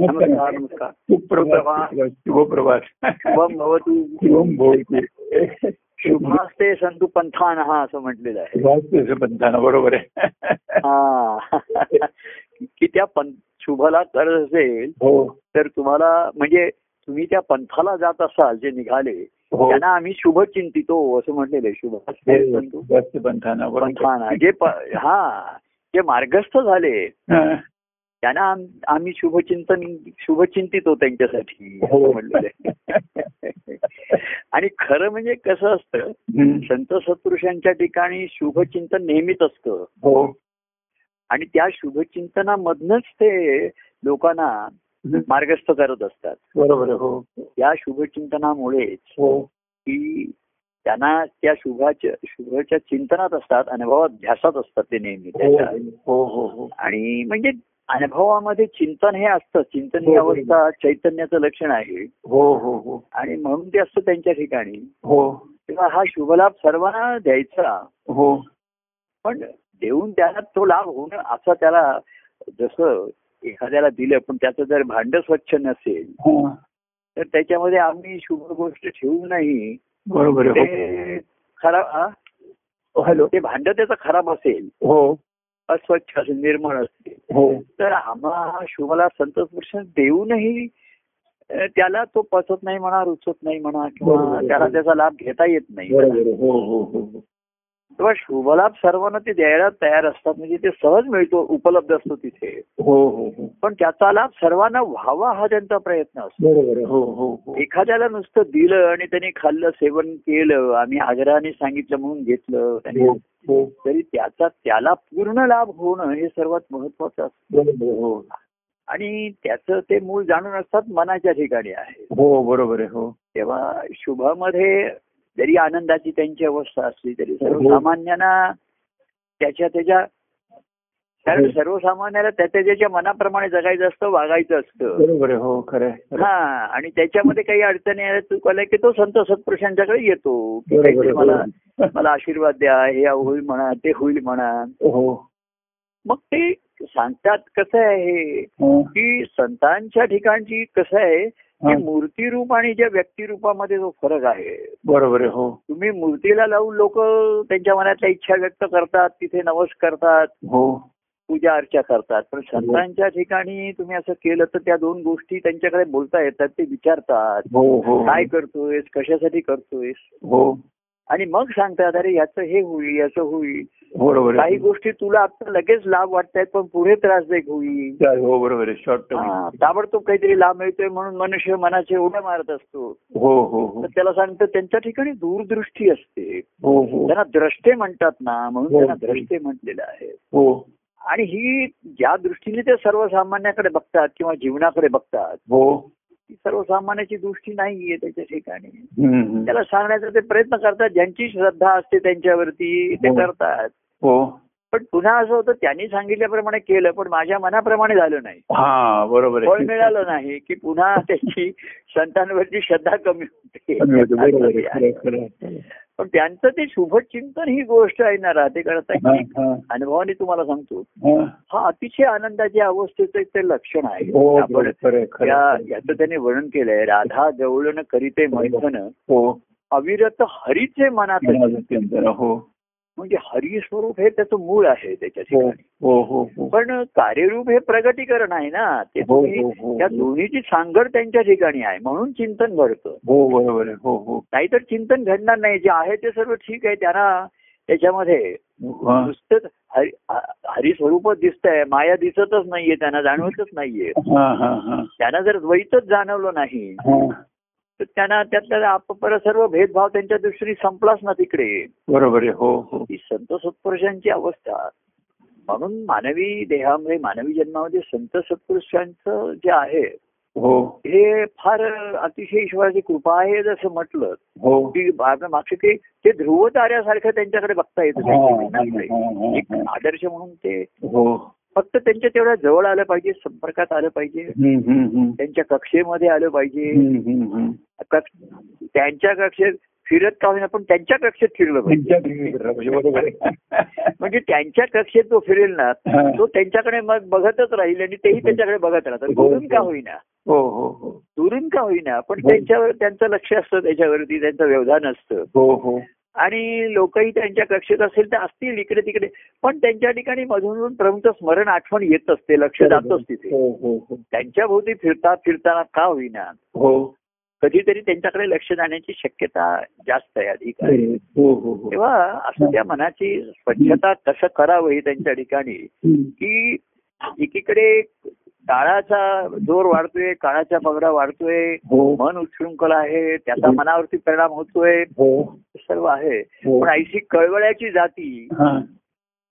नमस्कार. नमस्कार सुप्रभात. शुभप्रभात शुभम भवतु. शुभम भवतु. शुभास्ते संतु पंथान हा असं म्हटलेलं आहे. शुभास्ते पंथाना. बरोबर आहे. हा. की त्या शुभला करत असेल हो. तर तुम्हाला म्हणजे तुम्ही त्या पंथाला जात असाल जे निघाले हो. त्यांना आम्ही शुभ चिंतितो असं म्हटलेलं शुभास्ते पंथाना. बरोबर. पंथाना. जे हा. जे मार्गस्थ झाले हा. त्यांना आम- आम्ही शुभचिंतन शुभचिंतितो त्यांच्यासाठी हो. आहे. आणि खरं म्हणजे कसं असतं. संत सत्पुरुषांच्या ठिकाणी शुभचिंतन नेहमीच असतं. हो. आणि त्या शुभचिंतनामधनच ते लोकांना मार्गस्थ करत असतात. बरोबर हो. त्या शुभचिंतनामुळेच हो. की त्यांना त्या शुभाच्या शुभच्या चिंतनात असतात अनुभवात ध्यासात असतात ते नेहमी त्याच्या. हो हो हो. आणि म्हणजे अनुभवामध्ये चिंतन हे असतं. चिंतन ही हो, हो. अवस्था चैतन्याचं लक्षण आहे. हो हो हो. आणि म्हणून ते असतं त्यांच्या ठिकाणी. हो. तेव्हा हा शुभलाभ सर्वांना द्यायचा. हो. पण देऊन त्याला तो लाभ होणं असं त्याला जसं एखाद्याला दिलं पण त्याचं जर भांड स्वच्छ नसेल हा. तर त्याच्यामध्ये आम्ही शुभ गोष्ट ठेवू नाही. बरोबर खराब हॅलो. ते भांड त्याचं खराब असेल. हो. अस्वच्छ असेल निर्मळ असेल हो. तर आम्हा शुभला संतोष पुरुष देऊनही त्याला तो पचत नाही म्हणा रुचत नाही म्हणा किंवा. त्याला त्याचा लाभ घेता येत नाही तेव्हा शुभलाभ सर्वांना ते द्यायला तयार असतात. म्हणजे ते सहज मिळतो उपलब्ध असतो तिथे. हो हो हो. पण त्याचा लाभ सर्वांना व्हावा हा त्यांचा प्रयत्न असतो. बरोबर हो हो हो. एखाद्याला नुसतं दिलं आणि त्यांनी खाल्लं सेवन केलं आम्ही आग्रहाने सांगितलं म्हणून घेतलं त्याने हो तरी त्याचा त्याला पूर्ण लाभ होणं हे सर्वात महत्वाचं असतं. हो. आणि त्याचं ते मूळ जाणून असतात मनाच्या ठिकाणी आहे. हो बरोबर आहे हो. तेव्हा शुभामध्ये जरी आनंदाची त्यांची अवस्था असली तरी हो. सर्वसामान्यांना त्याच्या त्याच्या कारण हो. सर्वसामान्याला त्याच्या त्याच्या मनाप्रमाणे जगायचं असतं वागायचं असतं बरोबर हो खरं हा. आणि त्याच्यामध्ये काही अडचणी आल्या चुकल्या की तो संत सत्पुरुषांच्याकडे येतो की काहीतरी मला हो. मला आशीर्वाद द्या हे होईल म्हणा ते होईल म्हणा हो मग ते सांगतात कसं आहे हो. की संतांच्या ठिकाणची कसं आहे की हा. मूर्तीरूप आणि ज्या व्यक्तिरूपामध्ये जो फरक आहे. बरोबर हो. तुम्ही मूर्तीला लावून लोक त्यांच्या मनातल्या इच्छा व्यक्त करतात तिथे नवस करतात हो. पूजा अर्चा करतात. पण संतांच्या ठिकाणी तुम्ही असं केलं तर त्या दोन गोष्टी त्यांच्याकडे बोलता येतात ते विचारतात. हो हो. काय करतोयस कशासाठी करतोयस? हो. आणि मग सांगतात अरे याचं हे होईल याचं होईल. बरोबर काही गोष्टी तुला आता लगेच लाभ वाटतायत पण पुढे त्रासदायक होईल. हो बरोबर आहे. शॉर्ट टर्म ताबडतोब काहीतरी लाभ मिळतोय म्हणून मनुष्य मनाचे उड्या मारत असतो. हो हो हो. त्याला सांगतं त्यांच्या ठिकाणी दूरदृष्टी असते. हो हो. त्यांना द्रष्टे म्हणतात ना म्हणून. त्यांना द्रष्टे म्हटलेलं आहे. हो. आणि ही ज्या दृष्टीने ते सर्वसामान्याकडे बघतात किंवा जीवनाकडे बघतात हो. ती सर्वसामान्याची दृष्टी नाहीये त्याच्या ठिकाणी. त्याला सांगण्याचा ते प्रयत्न करतात ज्यांची श्रद्धा असते त्यांच्यावरती ते हो. करतात. हो. पण पुन्हा असं होतं त्यांनी सांगितल्याप्रमाणे केलं पण माझ्या मनाप्रमाणे झालं नाही. हा बरोबर फळ मिळालं नाही की पुन्हा त्याची संतांवरची श्रद्धा कमी होते, पण त्यांचं ते शुभचिंतन ही गोष्ट आहे ना राहते करता हा, की हा, अनुभवाने तुम्हाला सांगतो. हा. हा अतिशय आनंदाच्या अवस्थेचं ते लक्षण आहे. हो खरं. याचं त्याने वर्णन केलंय. राधा गवळण करीते मैथन. हो. अविरत हरीचे मनात हो. म्हणजे हरी स्वरूप हे त्याचं मूळ आहे त्याच्या ठिकाणी. हो हो हो पण कार्यरूप हे प्रगतीकरण आहे ना ते. त्या दोन्हीची सांगड त्यांच्या ठिकाणी आहे म्हणून चिंतन घडतं. आहे. नाहीतर चिंतन घडणार नाही. जे आहे ते सर्व ठीक आहे त्यांना त्याच्यामध्ये. नुसतंच हरी हरी स्वरूपच दिसतंय माया दिसतच नाहीये त्यांना जाणवतच नाहीये. त्यांना जर द्वैतच जाणवलं नाही. तर त्यांना त्यातल्या आपपर सर्व भेदभाव त्यांच्या दृष्टीने संपलाच ना तिकडे. बरोबर आहे. हो हो. ही संत सत्पुरुषांची अवस्था. म्हणून मानवी देहामध्ये मानवी जन्मामध्ये संत सत्पुरुषांचं जे आहे हो. हे फार अतिशय ईश्वराची कृपा आहे जसं म्हटलं. हो. की मागचे ते ते ध्रुव ताऱ्यासारखं त्यांच्याकडे बघता येतं. आदर्श म्हणून ते हो. फक्त त्यांच्या तेवढ्या जवळ आलं पाहिजे संपर्कात आलं पाहिजे. त्यांच्या कक्षेमध्ये आलं पाहिजे त्यांच्या कक्षेत फिरत का होईना पण त्यांच्या कक्षेत फिरलं पाहिजे. म्हणजे त्यांच्या कक्षेत जो फिरेल ना हा. तो त्यांच्याकडे मग बघतच राहील आणि तेही त्यांच्याकडे बघत राहतात हो. दुरून का होईना हो हो हो दुरून का होईना पण हो. त्यांच्यावर त्यांचं लक्ष असतं त्याच्यावरती त्यांचं व्यवधान असतं हो हो आणि लोकही त्यांच्या कक्षेत असेल तर असतील इकडे तिकडे. पण त्यांच्या ठिकाणी मधून प्रभूंचं स्मरण आठवण येत असते लक्ष जातच तिथे हो हो हो. त्यांच्या भोवती फिरता फिरताना का होईना. हो. कधीतरी त्यांच्याकडे लक्ष जाण्याची शक्यता जास्त आहे अधिक आहे. तेव्हा असं त्या मनाची स्वच्छता कसं करावं हे त्यांच्या ठिकाणी. की एकीकडे काळाचा जोर वाढतोय काळाचा पगडा वाढतोय हो. मन उच्छृंखल आहे त्याचा मनावरती परिणाम होतोय हो. सर्व आहे. हो. पण ऐशी कळवळ्याची जाती हा.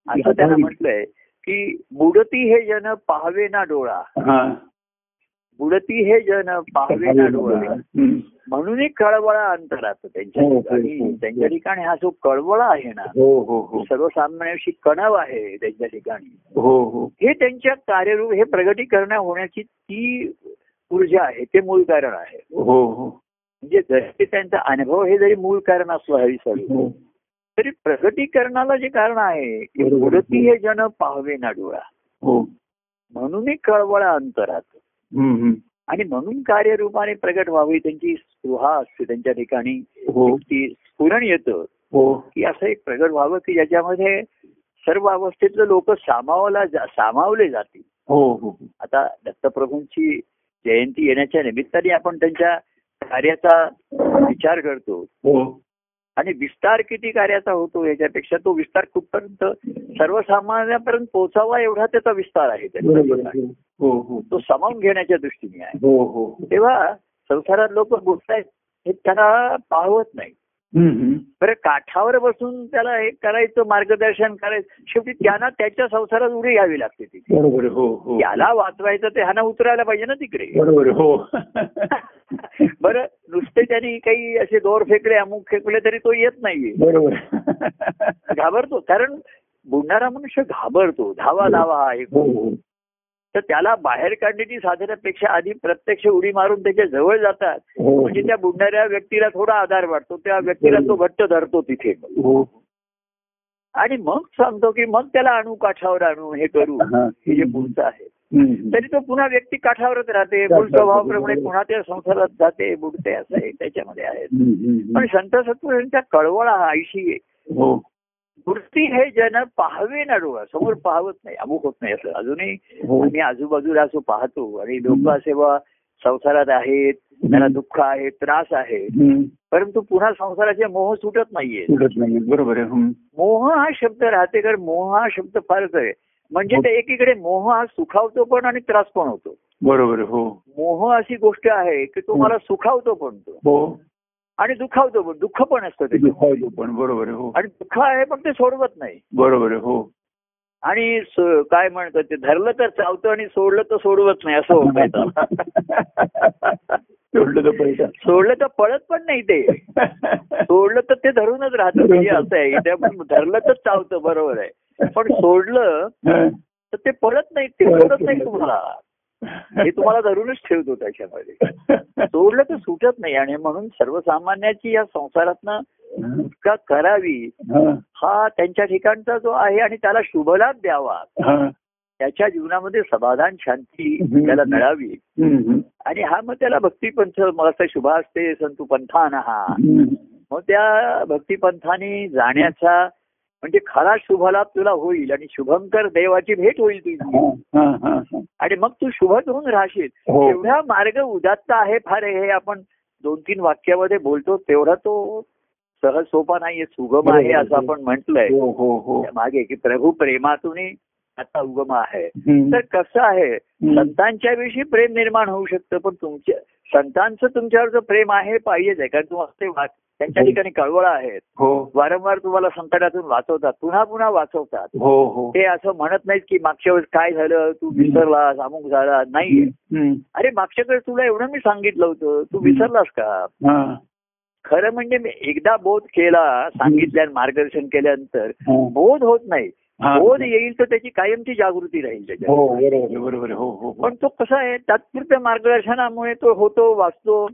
असं त्यांना म्हटलंय की बुडती हे जन पाहावे ना डोळा हा. बुडती हे जन पाहावे. म्हणून एक कळवळा अंतरात त्यांच्या हो, हो, ठिकाणी हो. त्यांच्या ठिकाणी हा जो कळवळा आहे ना सर्वसामान्याशी कणव आहे त्यांच्या ठिकाणी. हो त्यांच्या कार्यरूप हे प्रगटीकरण होण्याची ती ऊर्जा आहे ते मूळ कारण आहे. म्हणजे जरी त्यांचा अनुभव हे जरी मूळ कारण असलं हवी सर हो. तरी प्रगटीकरणाला जे कारण आहे की. बुडती हे जन पाहावे ना डोळा म्हणून कळवळा अंतरात. आणि म्हणून कार्यरूपाने प्रगट व्हावी त्यांची स्पृहा असते त्यांच्या ठिकाणी. हो. ती स्फुरण येतं. हो. की असं एक प्रगट व्हावं की ज्याच्यामध्ये सर्व अवस्थेतलं लोक सामावला सामावले जातील. हो हो आता दत्तप्रभूंची जयंती येण्याच्या निमित्ताने आपण त्यांच्या कार्याचा विचार करतो. हो. आणि विस्तार किती कार्याचा होतो याच्यापेक्षा तो विस्तार कुठपर्यंत सर्वसामान्यापर्यंत पोहोचावा एवढा त्याचा विस्तार आहे. हो हो. तो सामावून घेण्याच्या दृष्टीने आहे. हो तेव्हा संसारात लोक बोलतायत हे त्याला पाहवत नाही. बरं काठावर बसून त्याला हे करायचं मार्गदर्शन करायचं शेवटी त्यांना त्याच्या संसारात उडी घ्यावी लागते तिथे बरोबर. हो त्याला वाचवायचं ते ह्यानं उतरायला पाहिजे ना तिकडे. बरोबर. हो. बरं नुसते त्यांनी काही असे दोर फेकले अमुक फेकले तरी तो येत नाहीये. बरोबर. घाबरतो. कारण बुडणारा मनुष्य घाबरतो. धावा धावा आहे तर त्याला बाहेर काढण्याची साधनापेक्षा आधी प्रत्यक्ष उडी मारून त्याच्याजवळ जातात. हो म्हणजे त्या बुडणाऱ्या व्यक्तीला थोडा आधार वाटतो. त्या व्यक्तीला तो घट्ट धरतो तिथे. हो. आणि मग सांगतो की मग त्याला आणू काठावर आणू हे करू. हा. हे. जे पुढचं आहे. तरी तो पुन्हा व्यक्ती काठावरच राहते. मूळ स्वभावाप्रमाणे पुन्हा त्या संसारात जाते बुडते असं त्याच्यामध्ये आहे. पण संत सत्पुरुषांच्या कळवळा हा आयुषी हो. मूर्ती हे जन पाहावे ना डोळा समोर पाहवत नाही अमुक होत नाही असं. अजूनही हो. आम्ही आजूबाजूला असं पाहतो आणि लोक बा संसारात आहेत त्यांना दुःख आहे त्रास आहे. परंतु पुन्हा संसाराचे मोह सुटत नाहीये सुटत नाही बरोबर. मोह हा शब्द राहते कारण मोह हा शब्द फारच आहे. म्हणजे ते एकीकडे मोह हा सुखावतो पण आणि त्रास पण होतो. बरोबर. हो. मोह अशी गोष्ट आहे की तो मला सुखावतो पण तो. हो. आणि दुखावतो पण दुःख पण असतं ते. दुखावतो पण बरोबर आहे हो. आणि दुःख आहे पण ते सोडवत नाही. बरोबर आहे हो. आणि काय म्हणतात ते धरलं तर चावतं आणि सोडलं तर सोडवत नाही असं होत सोडलं तर पैसा. सोडलं तर पळत पण नाही ते. सोडलं तर ते धरूनच राहतं म्हणजे असं आहे. धरलं तर चावतं बरोबर आहे. पण सोडलं तर ते पळत नाही ते सोडत नाही. तुम्हाला. हे तुम्हाला धरूनच ठेवतो त्याच्यामध्ये सोडलं तर सुटत नाही आणि म्हणून सर्वसामान्याची या संसारातनं सुटका करावी हा, त्यांच्या ठिकाणचा जो आहे आणि त्याला शुभलाभ द्यावा. त्याच्या जीवनामध्ये समाधान शांती. त्याला मिळावी. आणि हा मग त्याला भक्तीपंथ मग असं शुभास्ते संतू पंथान हा. मग त्या भक्तिपंथाने जाण्याचा म्हणजे खरा शुभलाभ तुला होईल आणि शुभंकर देवाची भेट होईल तुझी. आणि मग तू शुभ करून राहशील. हो. एवढा मार्ग उदात्त आहे फार हे आपण दोन तीन वाक्यामध्ये बोलतो तेवढा तो सहज सोपा नाहीये. सुगम आहे असं आपण म्हटलंय. हो हो हो. मागे की प्रभू प्रेमातून आता उगम आहे. तर कसं आहे. संतांच्या विषयी प्रेम निर्माण होऊ शकतं पण तुमच्या संतांचं तुमच्यावरचं प्रेम आहे पाहिजेच आहे. कारण तुम्हाला ते त्यांच्या ठिकाणी कळवळा आहेत. हो. वारंवार तुम्हाला संकटातून वाचवतात पुन्हा पुन्हा वाचवतात. हो हो. ते असं म्हणत नाहीत की मागच्या वेळेस काय झालं तू विसरलास अमुक झाला नाही हम्म. अरे मागच्या वेळेस तुला एवढं मी सांगितलं होतं तू विसरलास का? हा, खरं म्हणजे मी एकदा बोध केला सांगितल्या मार्गदर्शन केल्यानंतर हा. बोध होत नाही. हा. बोध येईल तर त्याची कायमची जागृती राहील त्याच्यात. हो. हो हो हो. पण तो कसा आहे तात्पुरत्या मार्गदर्शनामुळे तो होतो वाचतो.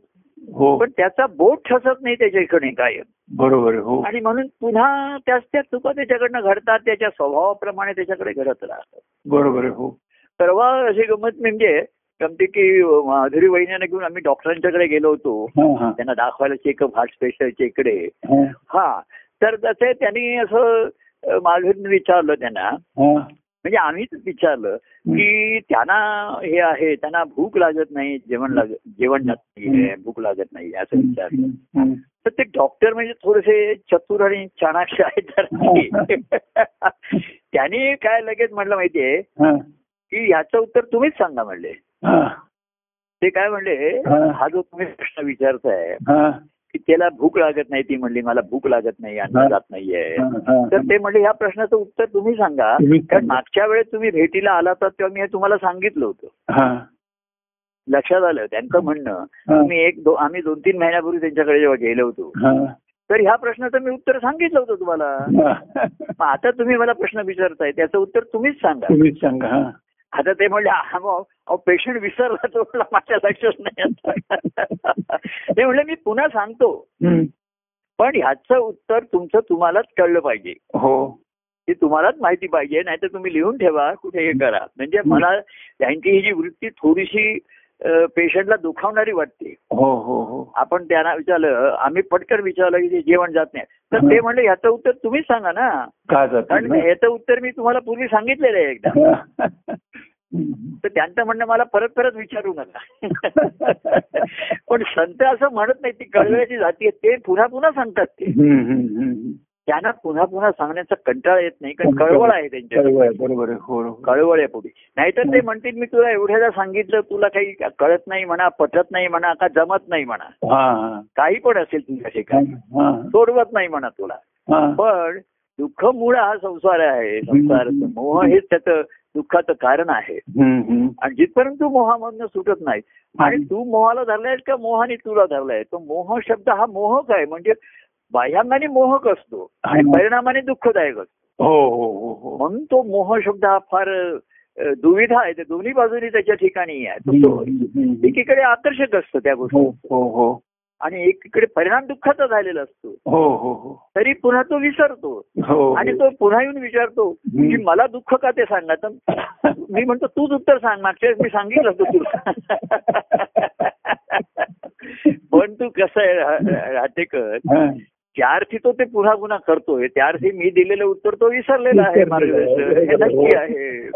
हो. पण त्याचा बोध ठसत नाही त्याच्याकडे कायम. बरोबर आहे हो. आणि म्हणून पुन्हा त्याच त्या चुका त्याच्याकडनं घडतात त्याच्या स्वभावाप्रमाणे त्याच्याकडे घडत राहतात. बरोबर हो. परवा अशी गमत म्हणजे गमती की माधुरी वहिन्याने घेऊन आम्ही डॉक्टरांच्याकडे गेलो होतो. त्यांना दाखवायला चेकअप हार्ट स्पेशलच्या इकडे. हा. तर तसे त्यांनी असं माधुरीने विचारलं त्यांना. म्हणजे आम्हीच विचारलं की त्यांना हे आहे त्यांना भूक लागत नाही जेवण लागत जेवण नाही भूक लागत नाही असं विचारलं. तर ते डॉक्टर म्हणजे थोडेसे चतुर आणि चाणाक्ष आहेत तर त्यांनी काय लगेच म्हटलं माहितीये? हा. की ह्याचं उत्तर तुम्हीच सांगा म्हणले. हा. ते काय म्हणले? हा. हा जो तुम्ही प्रश्न विचारताय हा. त्याला भूक लागत नाही ती म्हणली मला भूक लागत नाही अन्न. जात नाहीये. तर ते म्हणले ह्या प्रश्नाचं उत्तर तुम्ही सांगा कारण. मागच्या वेळेस तुम्ही भेटीला आला तर तेव्हा मी तुम्हाला सांगितलं होतं हा लक्षात आलं त्यांचं म्हणणं. तुम्ही एक दो आम्ही दोन तीन महिन्यापूर्वी त्यांच्याकडे जेव्हा गेलो होतो. तर ह्या प्रश्नाचं मी उत्तर सांगितलं होतं तुम्हाला आता तुम्ही मला प्रश्न विचारताय त्याचं उत्तर तुम्हीच सांगा तुम्हीच सांगा आता ते म्हणले "हा, पेशंट विसरला तो माझ्या लक्षच नाही आता." ते म्हणले मी पुन्हा सांगतो. पण ह्याचं उत्तर तुमचं तुम्हालाच कळलं पाहिजे हो ती तुम्हालाच माहिती पाहिजे नाहीतर तुम्ही लिहून ठेवा कुठे हे करा म्हणजे मला त्यांची ही जी वृत्ती थोडीशी पेशंटला दुखावणारी वाटते. हो हो हो. आपण त्यांना विचारलं आम्ही पटकन विचारलं की जेवण जात नाही. तर ते म्हणले ह्याचं उत्तर तुम्हीच सांगा ना. का जात कारण ह्याचं उत्तर मी तुम्हाला पूर्वी सांगितलेलं आहे एकदा. तर त्यांचं म्हणणं मला परत परत विचारू नका. पण संत असं म्हणत नाही ती कळव्याची जाती आहे ते पुन्हा पुन्हा सांगतात ते. त्यांना पुन्हा पुन्हा सांगण्याचा कंटाळा येत नाही कारण कळवळ आहे त्यांच्या बरोबर हो हो. कळवळ आहे पुढे. नाहीतर ते म्हणतील मी तुला एवढ्याला सांगितलं तुला काही कळत नाही म्हणा पटत नाही म्हणा का जमत नाही म्हणा. हा हा. काही पण असेल तुझ्या ठिकाणी हा सोडवत नाही म्हणा तुला. हा. पण दुःख मूळ हा संसार आहे. संसार मोह हेच त्याचं दुःखाचं कारण आहे. आणि जिथपर्यंत तू मोहामधनं सुटत नाही आणि तू मोहाला धरलायस का मोहाने तुला धरलाय तो मोह शब्द हा मोहक आहे. म्हणजे बाह्यांगाने मोहक असतो. आणि परिणामाने दुःखदायक असतो. हो हो हो हो. म्हणून तो मोह शब्द हा फार दुविधा आहे. दोन्ही बाजूनी त्याच्या ठिकाणी आहे. एकीकडे आकर्षक असतं त्या हो गोष्टी. हो हो आणि एकीकडे परिणाम दुःखाचा झालेला असतो. हो हो हो. तरी पुन्हा तो विसरतो. हो आणि तो पुन्हा येऊन विचारतो की मला दुःख का ते सांगा तर मी म्हणतो तूच उत्तर सांग. मागच्या मी सांगितलं होतं तुला. पण तू कसं आहे राहतेकर हा. त्यार्थी तो ते पुन्हा पुन्हा करतोय त्यार्थी मी दिलेलं उत्तर तो विसरलेला आहे मार्गदर्शन हे नक्की आहे.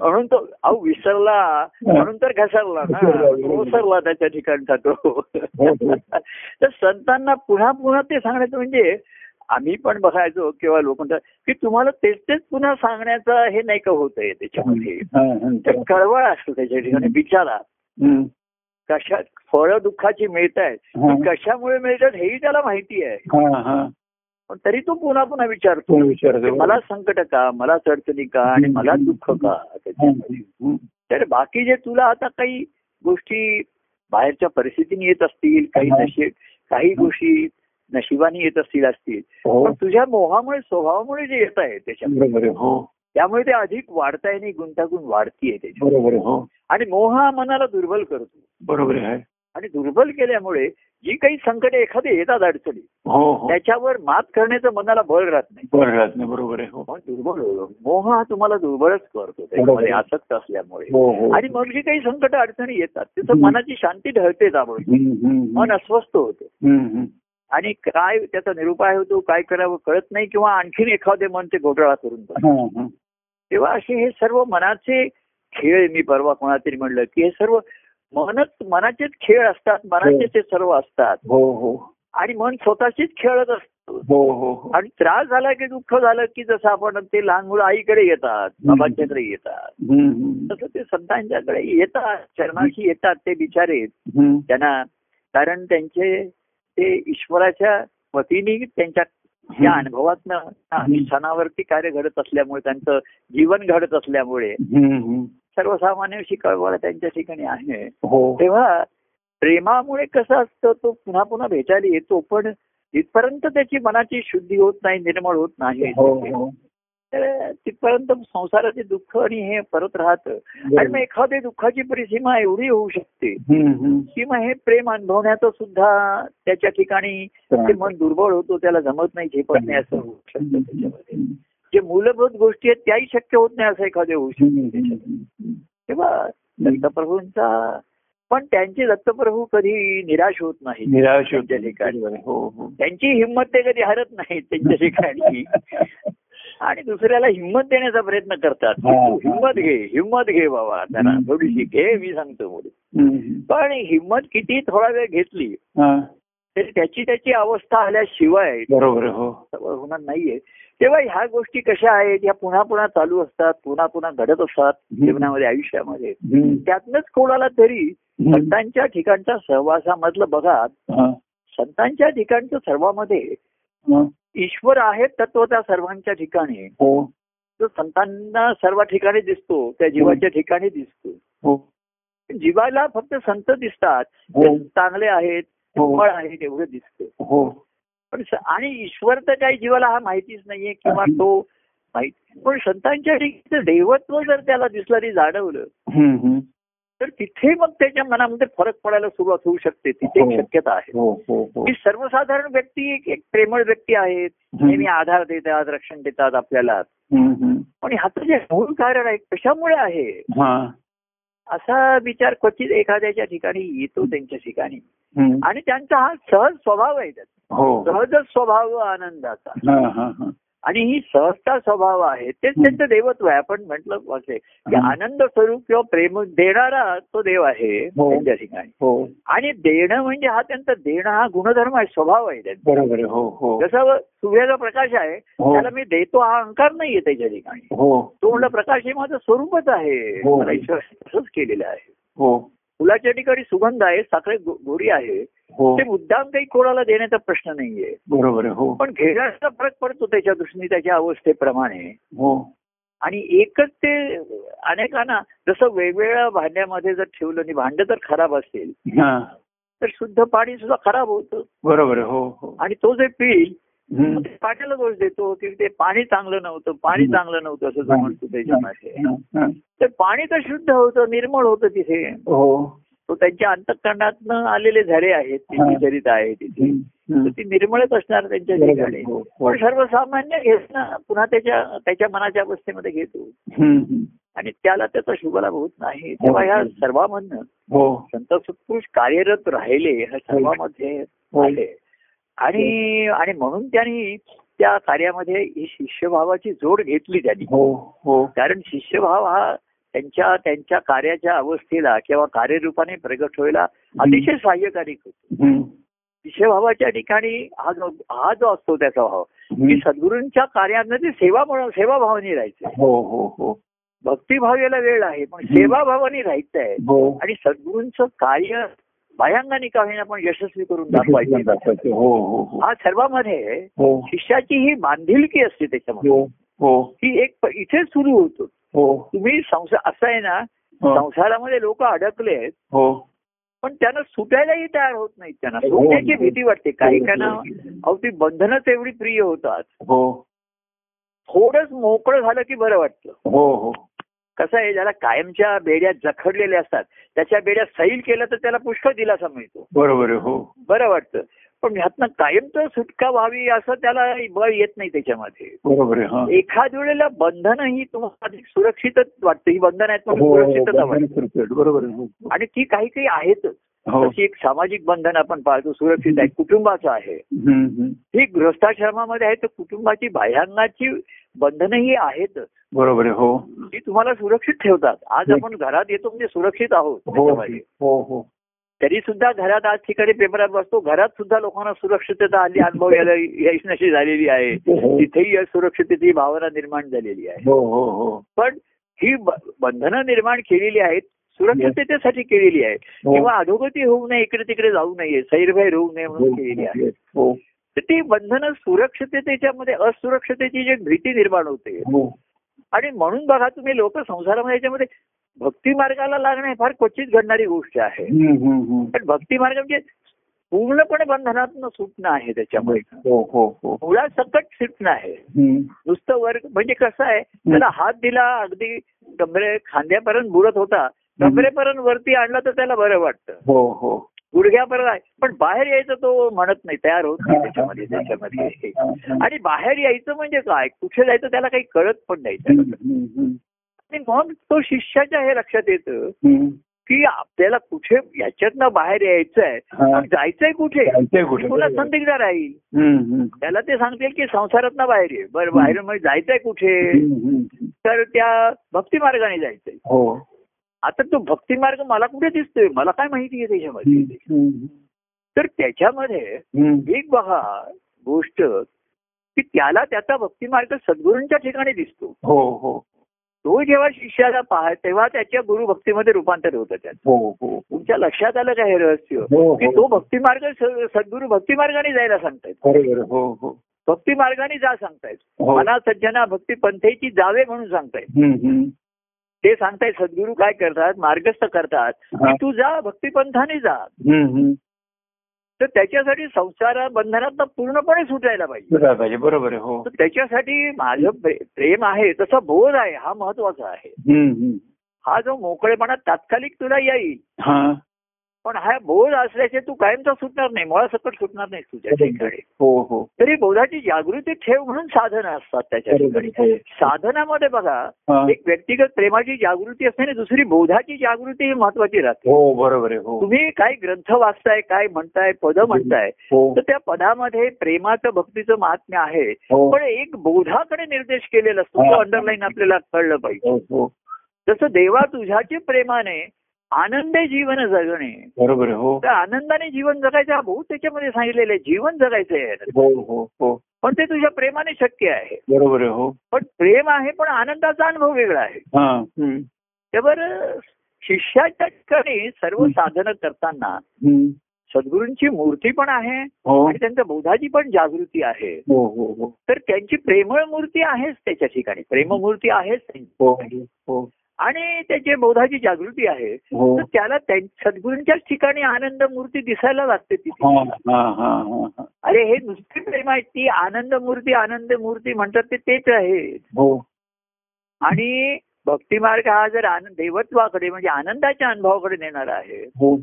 म्हणून तो अहो विसरला म्हणून तर घसरला ना. ओसरला त्याच्या ठिकाणचा तो. तर संतांना पुन्हा पुन्हा ते सांगण्याचं म्हणजे आम्ही पण बघायचो किंवा लोक म्हणतात की तुम्हाला तेच तेच पुन्हा सांगण्याचं हे नाही का होत आहे त्याच्यामध्ये हा, हा. कळवळ असतो त्याच्या ठिकाणी हम्म. कशा फळं दुःखाची मिळत आहेत. कशामुळे मिळतात हेही त्याला माहिती आहे. हा, हा. पण तरी तो पुन्हा पुन्हा विचारतो. मला संकट का मला अडचणी का आणि मला दुःख का. तर बाकी जे तुला आता काही गोष्टी बाहेरच्या परिस्थितीने येत असतील काही. नशीब काही गोष्टी नशिबाने येत असतील असतील. हो. पण तुझ्या मोहामुळे स्वभावामुळे जे येत आहे. हो. त्यामुळे ते अधिक वाढताय आणि गुंतागुंत वाढतीये आहे हो. आणि मोह हा मनाला दुर्बल करतो. बरोबर आहे. आणि दुर्बल केल्यामुळे जी काही संकटे एखादी येतात अडचणी हो हो. त्याच्यावर मात करण्याचं मनाला बळ राहत नाही. बरं राहत नाही बरोबर आहे हो. दुर्बल. मोह हा तुम्हाला दुर्बळच करतो त्याच्यामध्ये आसक्त असल्यामुळे. आणि मग जी काही संकट अडचणी येतात त्याचं हम्म. मनाची शांती ढळते त्यामुळे मन अस्वस्थ होतं. आणि काय त्याचा निरुपाय होतो काय करावं कळत नाही किंवा आणखीन एखादे मन ते घोटाळा करून. तेव्हा असे हे सर्व मनाचे खेळ मी परवा कोणातरी म्हणलं की हे सर्व मनच मनाचेच खेळ असतात. मनाचे ते सर्व असतात. हो हो. आणि मन स्वतःचीच खेळत असतो. हो हो हो. आणि त्रास झाला की दुःख झालं की जसं आपण ते लहान मुलं आईकडे येतात बाबांच्याकडे येतात. तसं ते संतांच्याकडे येतात. चरणाशी येतात ते बिचारे. हम्म. त्यांना कारण त्यांचे ते ईश्वराच्या वतीने त्यांच्या त्या अनुभवातनं त्या अनुष्ठानावरती कार्य घडत असल्यामुळे त्यांचं जीवन घडत असल्यामुळे. सर्वसामान्य अशी कळवळ त्यांच्या ठिकाणी आहे. हो. तेव्हा प्रेमामुळे कसं असतं तो पुन्हा पुन्हा भेटायला येतो पण जिथपर्यंत त्याची मनाची शुद्धी होत नाही निर्मळ होत नाही. हो हो. तर तिथपर्यंत संसाराचे दुःख आणि हे परत राहतं. आणि मग एखाद्या दुःखाची परिसीमा एवढी होऊ शकते. की मग हे प्रेम अनुभवण्याचं सुद्धा त्याच्या ठिकाणी ते मन दुर्बळ होतो त्याला जमत नाही झेपत नाही असं होऊ शकतं त्याच्यामध्ये. जे मूलभूत गोष्टी आहेत त्याही शक्य होत नाही असं एखादं होऊ शकतं. तेव्हा दत्तप्रभूंचा पण त्यांचे दत्तप्रभू कधी निराश होत नाही निराश त्यांच्या होते. ठिकाणी हो हो त्यांची हिंमत ते कधी हरत नाहीत त्यांच्या ठिकाणी. आणि दुसऱ्याला हिंमत देण्याचा प्रयत्न करतात हा. तू हिंमत घे हिंमत घे बाबा त्यांना थोडीशी घे मी सांगतो हम्म. पण हिंमत किती थोडा वेळ घेतली हा. तरी त्याची त्याची अवस्था आल्याशिवाय बरोबर हो होणार नाहीये तेव्हा ह्या गोष्टी कशा आहेत ह्या पुन्हा पुन्हा चालू असतात पुन्हा पुन्हा घडत असतात जीवनामध्ये आयुष्यामध्ये. त्यातनंच कोणाला तरी. संतांच्या ठिकाणच्या सहवासामधलं बघा हा. संतांच्या ठिकाणच्या सर्वामध्ये हा. ईश्वर आहे तत्व त्या सर्वांच्या ठिकाणी हो. तो संतांना सर्व ठिकाणी दिसतो त्या जीवाच्या ठिकाणी दिसतो. हो. जीवाला फक्त संत दिसतात हो. चांगले आहेत हो. निर्मळ आहेत एवढं दिसतं. हो. पण आणि ईश्वर तर काही जीवाला हा माहितीच नाहीये किंवा तो माहिती पण संतांच्या ठिकाणी देवत्व जर त्याला दिसलं तरी जाणवलं. तर तिथे मग त्याच्या मनामध्ये फरक पडायला सुरुवात होऊ शकते. तिथे हो. एक शक्यता आहे. हो हो हो. की सर्वसाधारण व्यक्ती एक- एक प्रेमळ व्यक्ती आहेत. नेहमी आधार देतात रक्षण देतात आपल्याला. पण ह्याचं जे मूळ कारण आहे कशामुळे आहे? हा. असा विचार क्वचित एखाद्याच्या ठिकाणी येतो त्यांच्या ठिकाणी. आणि त्यांचा हा सहज स्वभाव आहे त्याचा हो. सहजच स्वभाव आनंदाचा. हा हा हा. आणि ही सहजता स्वभाव आहे. तेच त्यांचं देवत्व आहे. आपण म्हटलं असे की. आनंद स्वरूप किंवा प्रेम देणारा तो देव आहे हो. त्यांच्या ठिकाणी. हो. आणि देणं म्हणजे हा त्यांचा देणं हा गुणधर्म आहे स्वभाव आहे त्यांचा. हो हो. जसं सूर्याचा प्रकाश आहे. त्याला मी देतो हा अहंकार नाहीये त्याच्या ठिकाणी. हो. तो म्हणलं प्रकाश हे माझं स्वरूपच आहे. मला ईश्वर तसंच केलेलं आहे. हो. फुलाच्या ठिकाणी सुगंध आहे साखरे गो- गोडी आहे. ते मुद्दाम काही कोणाला देण्याचा प्रश्न नाहीये. बरोबर हो. पण घेण्याचा फरक पडतो त्याच्या दृष्टीने त्याच्या अवस्थेप्रमाणे. हो. आणि एकच ते अनेकांना जसं वेगवेगळ्या भांड्यामध्ये जर ठेवलं आणि भांड जर खराब असेल हा. तर शुद्ध पाणी सुद्धा खराब होतं. बरोबर हो हो. आणि तो जे पिईल पाण्याला दोष देतो की ते पाणी चांगलं नव्हतं पाणी. चांगलं नव्हतं असं म्हणतो त्याच्यामध्ये हा, हा. तर पाणी तर शुद्ध होतं निर्मळ होतं तिथे. हो. तो त्यांच्या अंतकरणातनं आलेले झरे आहेत हा. तिथे चरित आहे तिथे ती निर्मळच असणार त्यांच्या. ठिकाणी. हो, हो. पण सर्वसामान्य घेणं पुन्हा त्याच्या त्याच्या मनाच्या अवस्थेमध्ये घेतो. आणि त्याला त्याचा शुभलाभ होत नाही. तेव्हा ह्या सर्वांमधनं हो. संत सत्पुरुष कार्यरत राहिले ह्या सर्वांमध्ये हो. आले. आणि आणि म्हणून त्यांनी त्या कार्यामध्ये ही शिष्यभावाची जोड घेतली त्यांनी. हो हो. कारण शिष्यभाव हा त्यांच्या त्यांच्या कार्याच्या अवस्थेला किंवा कार्यरूपाने प्रगट व्हायला अतिशय सहाय्यकारी होतो. हम्म. शिष्यभावाच्या ठिकाणी हा जो हा जो असतो त्याचा भाव की. सद्गुरूंच्या कार्यामध्ये सेवा म्हणून सेवाभावाने राहायचं. हो हो हो. भक्तिभाव याला वेळ आहे पण सेवाभावाने राहायचं आहे हो. आणि सद्गुरूंचं कार्य बाह्यांगाने का होईना पण यशस्वी करून दाखवायचे. हो हो हो. हा सर्वांमध्ये शिष्याची ही बांधिलकी असते त्याच्यामध्ये. हो एक इथे सुरू होतो. तुम्ही संसार असं आहे ना हो. संसारामध्ये लोक अडकले आहेत. हो. पण त्यांना सुटायलाही तयार होत नाहीत त्यांना. हो. सुटण्याची भीती वाटते. काही हो. काना अहो ती बंधनच एवढी प्रिय होतात. हो. थोडंच मोकळं झालं की बरं वाटतं. हो हो. कसं आहे ज्याला कायमच्या बेड्या जखडलेल्या असतात त्याच्या बेड्या सैल केलं तर त्याला पुष्कळ दिलासा मिळतो. बरोबर हो. बरं वाटतं. पण ह्यातनं कायमचं सुटका व्हावी असं त्याला बळ येत नाही त्याच्यामध्ये. बरोबर आहे हा. एखाद वेळेला बंधन ही तुम्हाला अधिक सुरक्षितच वाटतं. ही बंधन आहेत हो सुरक्षितता वाटतं. बरोबर. हो आणि ती काही काही आहेतच. हो. तशी एक सामाजिक बंधन आपण पाहतो सुरक्षित आहे कुटुंबाचं आहे. ही गृहस्थाश्रमामध्ये आहे तर कुटुंबाची बाह्यांगाची बंधनही आहेतच. बरोबर आहे हो. ती तुम्हाला सुरक्षित ठेवतात. आज आपण घरात येतो म्हणजे सुरक्षित आहोत हो. हो हो तरी सुद्धा घरात आज ठिकाणी पेपरात बसतो. घरात सुद्धा लोकांना सुरक्षितता हल्ली अनुभव यशनशी झालेली आहे. हो तिथेही या सुरक्षिततेची भावना निर्माण झालेली आहे. हो हो हो. पण ही बंधनं निर्माण केलेली आहेत सुरक्षिततेसाठी केलेली आहे हो. किंवा अधोगती होऊ नये इकडे तिकडे जाऊ नये सैरभैर होऊ नये म्हणून केलेली आहे हो. तर ती बंधनं सुरक्षिततेच्या मध्ये असुरक्षिततेची जी भीती निर्माण होते हो. आणि म्हणून बघा तुम्ही लोक संसारामध्ये याच्यामध्ये भक्ती मार्गाला लागणं हे फार क्वचित घडणारी गोष्ट आहे. पण भक्ती मार्ग म्हणजे पूर्णपणे बंधनातनं सुटणं आहे त्याच्यामध्ये. हो हो हो. मुळासकट सुटणं आहे. नुसतं वर म्हणजे कसं आहे त्याला हात दिला अगदी कमरे खांद्यापर्यंत बुडत होता कमरेपर्यंत वरती आणला तर त्याला बरं वाटतं. हो हो. गुडघ्यापर्यंत आहे. पण बाहेर यायचं तो म्हणत नाही तयार होत नाही त्याच्यामध्ये त्याच्यामध्ये. आणि बाहेर यायचं म्हणजे काय? कुठे जायचं त्याला काही कळत पण नाही मग तो शिष्याच्या हे लक्षात येतं. की आपल्याला कुठे याच्यातनं बाहेर यायचंय हा. पण जायचंय कुठे? कुठे? संदिग्ध राहील. त्याला ते सांगतील की संसारात बाहेर ये. बरं बाहेर मग जायचंय कुठे. तर त्या भक्ती मार्गाने जायचंय. हो. आता तो भक्ती मार्ग मला कुठे दिसतोय? मला काय माहिती आहे त्याच्यामध्ये. तर त्याच्यामध्ये. एक बघा गोष्ट की त्याला त्याचा भक्ती मार्ग सद्गुरूंच्या ठिकाणी दिसतो. हो हो. तो जेव्हा शिष्याला पाह तेव्हा त्याच्या गुरु भक्तीमध्ये रूपांतर होतं त्याचं हो हो. तुमच्या लक्षात आलं का हे रहस्य? हो, की. तो भक्ती मार्ग सद्गुरू भक्ती मार्गाने जायला सांगतायत. हो हो. भक्ती मार्गाने जा सांगतायत. मना सज्जना भक्ती पंथेची जावे म्हणून सांगतायत. ते सांगतायत सद्गुरू काय करतात मार्गस्थ करतात. की तू जा भक्तीपंथाने जा. तर त्याच्यासाठी संसार बंधनात पूर्णपणे सुटायला पाहिजे बरोबर हो त्याच्यासाठी माझं प्रे- प्रेम आहे तसा बोध आहे हा महत्त्वाचा आहे. हा जो मोकळेपणा तात्कालिक तुला येईल पण हा बोध असल्याचे तू कायमचा सुटणार नाही मुळासकट सुटणार नाही तुझ्या ठिकाणी. हो हो. तरी बोधाची जागृती ठेव म्हणून साधनं असतात त्याच्या ठिकाणी. आहे. साधनामध्ये बघा हा. एक व्यक्तिगत प्रेमाची जागृती असते आणि दुसरी बोधाची जागृती ही महत्वाची राहते. हो बरोबर आहे हो. तुम्ही काय ग्रंथ वाचताय काय म्हणताय पद म्हणताय हो. तर त्या पदामध्ये प्रेमाचं भक्तीचं महात्म्य आहे. हो. पण एक बोधाकडे निर्देश केलेला असतो हा. तो अंडरलाईन आपल्याला कळलं पाहिजे. हो हो. जसं देवा तुझ्याचे प्रेमाने आनंदे जीवन जगणे. बरोबर हो. तर आनंदाने जीवन जगायचं हा बहुत त्याच्यामध्ये सांगितलेलं आहे जीवन जगायचं आहे. हो हो हो. पण ते तुझ्या प्रेमाने शक्य आहे. बरोबर हो. पण प्रेम आहे पण आनंदाचा अनुभव वेगळा आहे. हा. त्यावर शिष्याच्या ठिकाणी सर्व साधनं करताना. सद्गुरूंची मूर्ती पण आहे हो. आणि त्यांच्या बोधाची पण जागृती आहे. हो हो हो. तर त्यांची प्रेमळ मूर्ती आहेच त्याच्या ठिकाणी. प्रेममूर्ती आहेच त्यांची. आणि त्याची बोधाची जागृती आहे हो. तर त्याला त्यां- सद्गुरूंच्याच ठिकाणी आनंद मूर्ती दिसायला लागते तिथे. हा हा हा हा. हा. अरे हे नुसती प्रेम आहे ती आनंद मूर्ती आनंद मूर्ती म्हणतात ते तेच आहे. हो. आणि भक्ती मार्ग हा जर आनंद देवत्वाकडे म्हणजे आनंदाच्या अनुभवाकडे नेणारा आहे हो.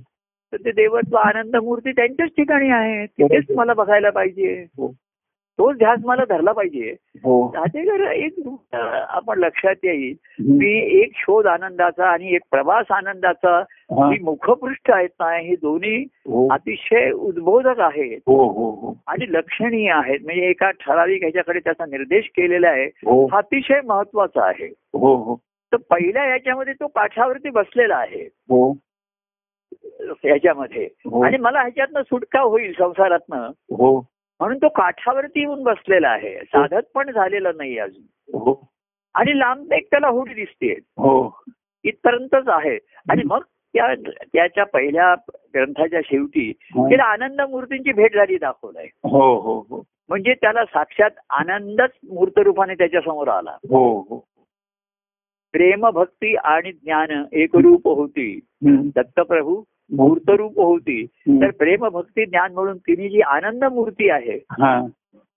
तर ते देवत्व आनंद मूर्ती त्यांच्याच ठिकाणी आहे तिथेच मला बघायला पाहिजे. तोच ध्यास मला धरला पाहिजे. हो. एक आपण लक्षात येईल. की एक शोध आनंदाचा आणि एक प्रवास आनंदाचा हा. मुखपृष्ठ आहेत ना हे दोन्ही हो. अतिशय उद्बोधक आहेत. हो आणि लक्षणीय आहेत. म्हणजे एका ठराविक ह्याच्याकडे त्याचा निर्देश केलेला आहे. हो. अतिशय महत्त्वाचा आहे. हो हो. तर पहिल्या ह्याच्यामध्ये तो काठावरती बसलेला आहे. ह्याच्यामध्ये. हो. आणि मला ह्याच्यातनं सुटका होईल संसारातनं. म्हणून तो काठावरती येऊन बसलेला आहे. साधत पण झालेला नाही अजून. हो. आणि लांब एक त्याला हुडी दिसते हो. इथपर्यंतच आहे. आणि मग त्या त्याच्या पहिल्या ग्रंथाच्या शेवटी त्याला आनंद मूर्तींची भेट झाली दाखवलाय. हो हो हो. म्हणजे त्याला साक्षात आनंदच मूर्तरूपाने त्याच्यासमोर आला. हो हो. प्रेम भक्ती आणि ज्ञान एकरूप होती. दत्तप्रभू मूर्तरूप होती. तर प्रेम भक्ती ज्ञान म्हणून तिने जी आनंद मूर्ती आहे हा.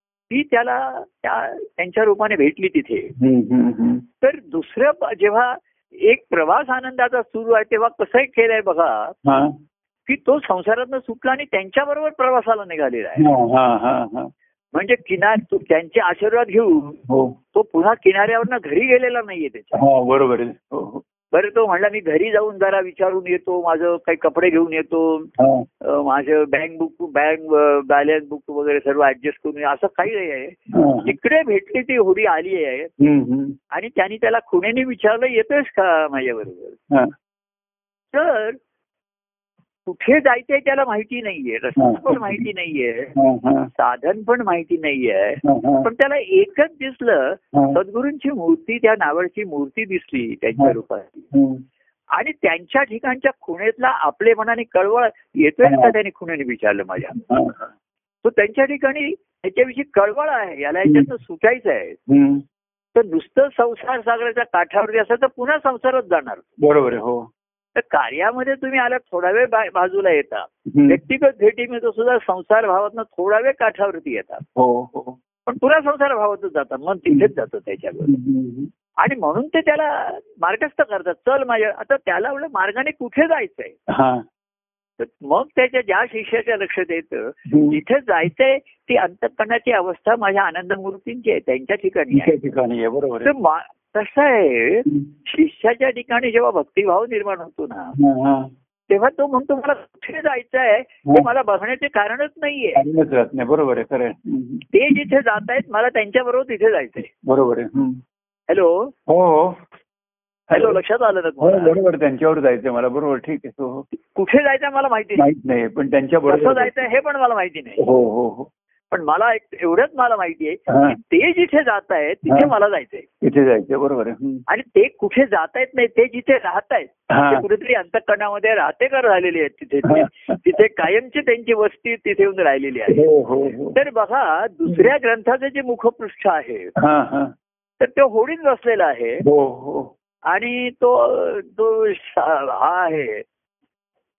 ती त्याला त्या त्यांच्या रूपाने भेटली तिथे. तर दुसरं जेव्हा एक प्रवास आनंदाचा सुरू आहे तेव्हा कसं केलंय बघा हा. की तो संसारातनं सुटला आणि त्यांच्याबरोबर प्रवासाला निघालेला आहे. म्हणजे किनार त्यांचे आशीर्वाद घेऊन हो. तो पुन्हा किनाऱ्यावरनं घरी गेलेला नाहीये त्याच्या. हो बरोबर बरं तो म्हणला मी घरी जाऊन जरा विचारून येतो माझं काही कपडे घेऊन येतो माझं bank book bank balance book वगैरे सर्व ऍडजस्ट करून. असं काही नाही आहे. तिकडे भेटली ती होडी आली आहे. आणि त्यांनी त्याला खुण्याने विचारलं येतोयस का माझ्याबरोबर हा. तर कुठे जायचंय त्याला माहिती नाहीये रस्ता. पण माहिती नाहीये. साधन पण माहिती नाहीये. पण त्याला एकच दिसलं. सद्गुरूंची मूर्ती त्या नावाची मूर्ती दिसली त्यांच्या. रूपात. आणि त्यांच्या ठिकाणच्या खुणेतला आपलेपणाने कळवळ येतोय का त्याने खुणेने विचारलं माझ्या. तो त्यांच्या ठिकाणी त्याच्याविषयी कळवळ आहे याला याच्यातनं सुटायचं आहे. तर नुसतं संसार सागराच्या काठावरती असं तर पुन्हा संसारच जाणार बरोबर आहे हो तर कार्यामध्ये तुम्ही आलात थोडा वेळ बाजूला येता. व्यक्तिगत भेटीमध्ये सुद्धा संसार भावातनं थोडा वेळ काठावरती येतात हो हो. पण पुन्हा संसार भावातच जातात मन तिथेच जातं त्याच्यावर. हम्म. आणि म्हणून ते त्याला मार्गस्थ करतात. चल माझ्या आता त्याला एवढं मार्गाने कुठे जायचंय? हा. तर मग त्याच्या ज्या शिष्याच्या लक्षात येतं. जिथे जायचंय ती अंतकरणाची अवस्था माझ्या आनंद मूर्तींची आहे त्यांच्या ठिकाणी आहे. ठिकाणी बरोबर कसं आहे. शिष्याच्या ठिकाणी जेव्हा भक्तिभाव निर्माण होतो ना. तेव्हा तो म्हणतो मला कुठे जायचं आहे ते मला बघण्याचे कारणच नाहीये. बरोबर आहे खरं. ते जिथे जात आहेत मला त्यांच्या बरोबर तिथे जायचंय. बरोबर आहे. हॅलो? हो हो. हॅलो लक्षात आलं ना हो बरोबर त्यांच्यावर जायचं मला. बरोबर ठीक आहे. हो. कुठे जायचं मला माहिती नाही. माहीत नाही पण त्यांच्या बरोबर जायचं हे पण मला माहिती नाही. हो हो हो. पण मला एक एवढंच मला माहिती आहे. की ते जिथे जात आहेत तिथे. मला जायचंय तिथे जायचं बरोबर आहे. आणि ते कुठे जात आहेत नाही ते जिथे राहत आहेत. ते कुठेतरी अंतकरणामध्ये राहतेकर राहिलेले आहेत तिथे. तिथे कायमची त्यांची वस्ती तिथे येऊन राहिलेली आहे हो हो हो तर बघा दुसऱ्या ग्रंथाचे जे मुखपृष्ठ आहे तर तो होडीत बसलेला आहे आणि तो तो हा आहे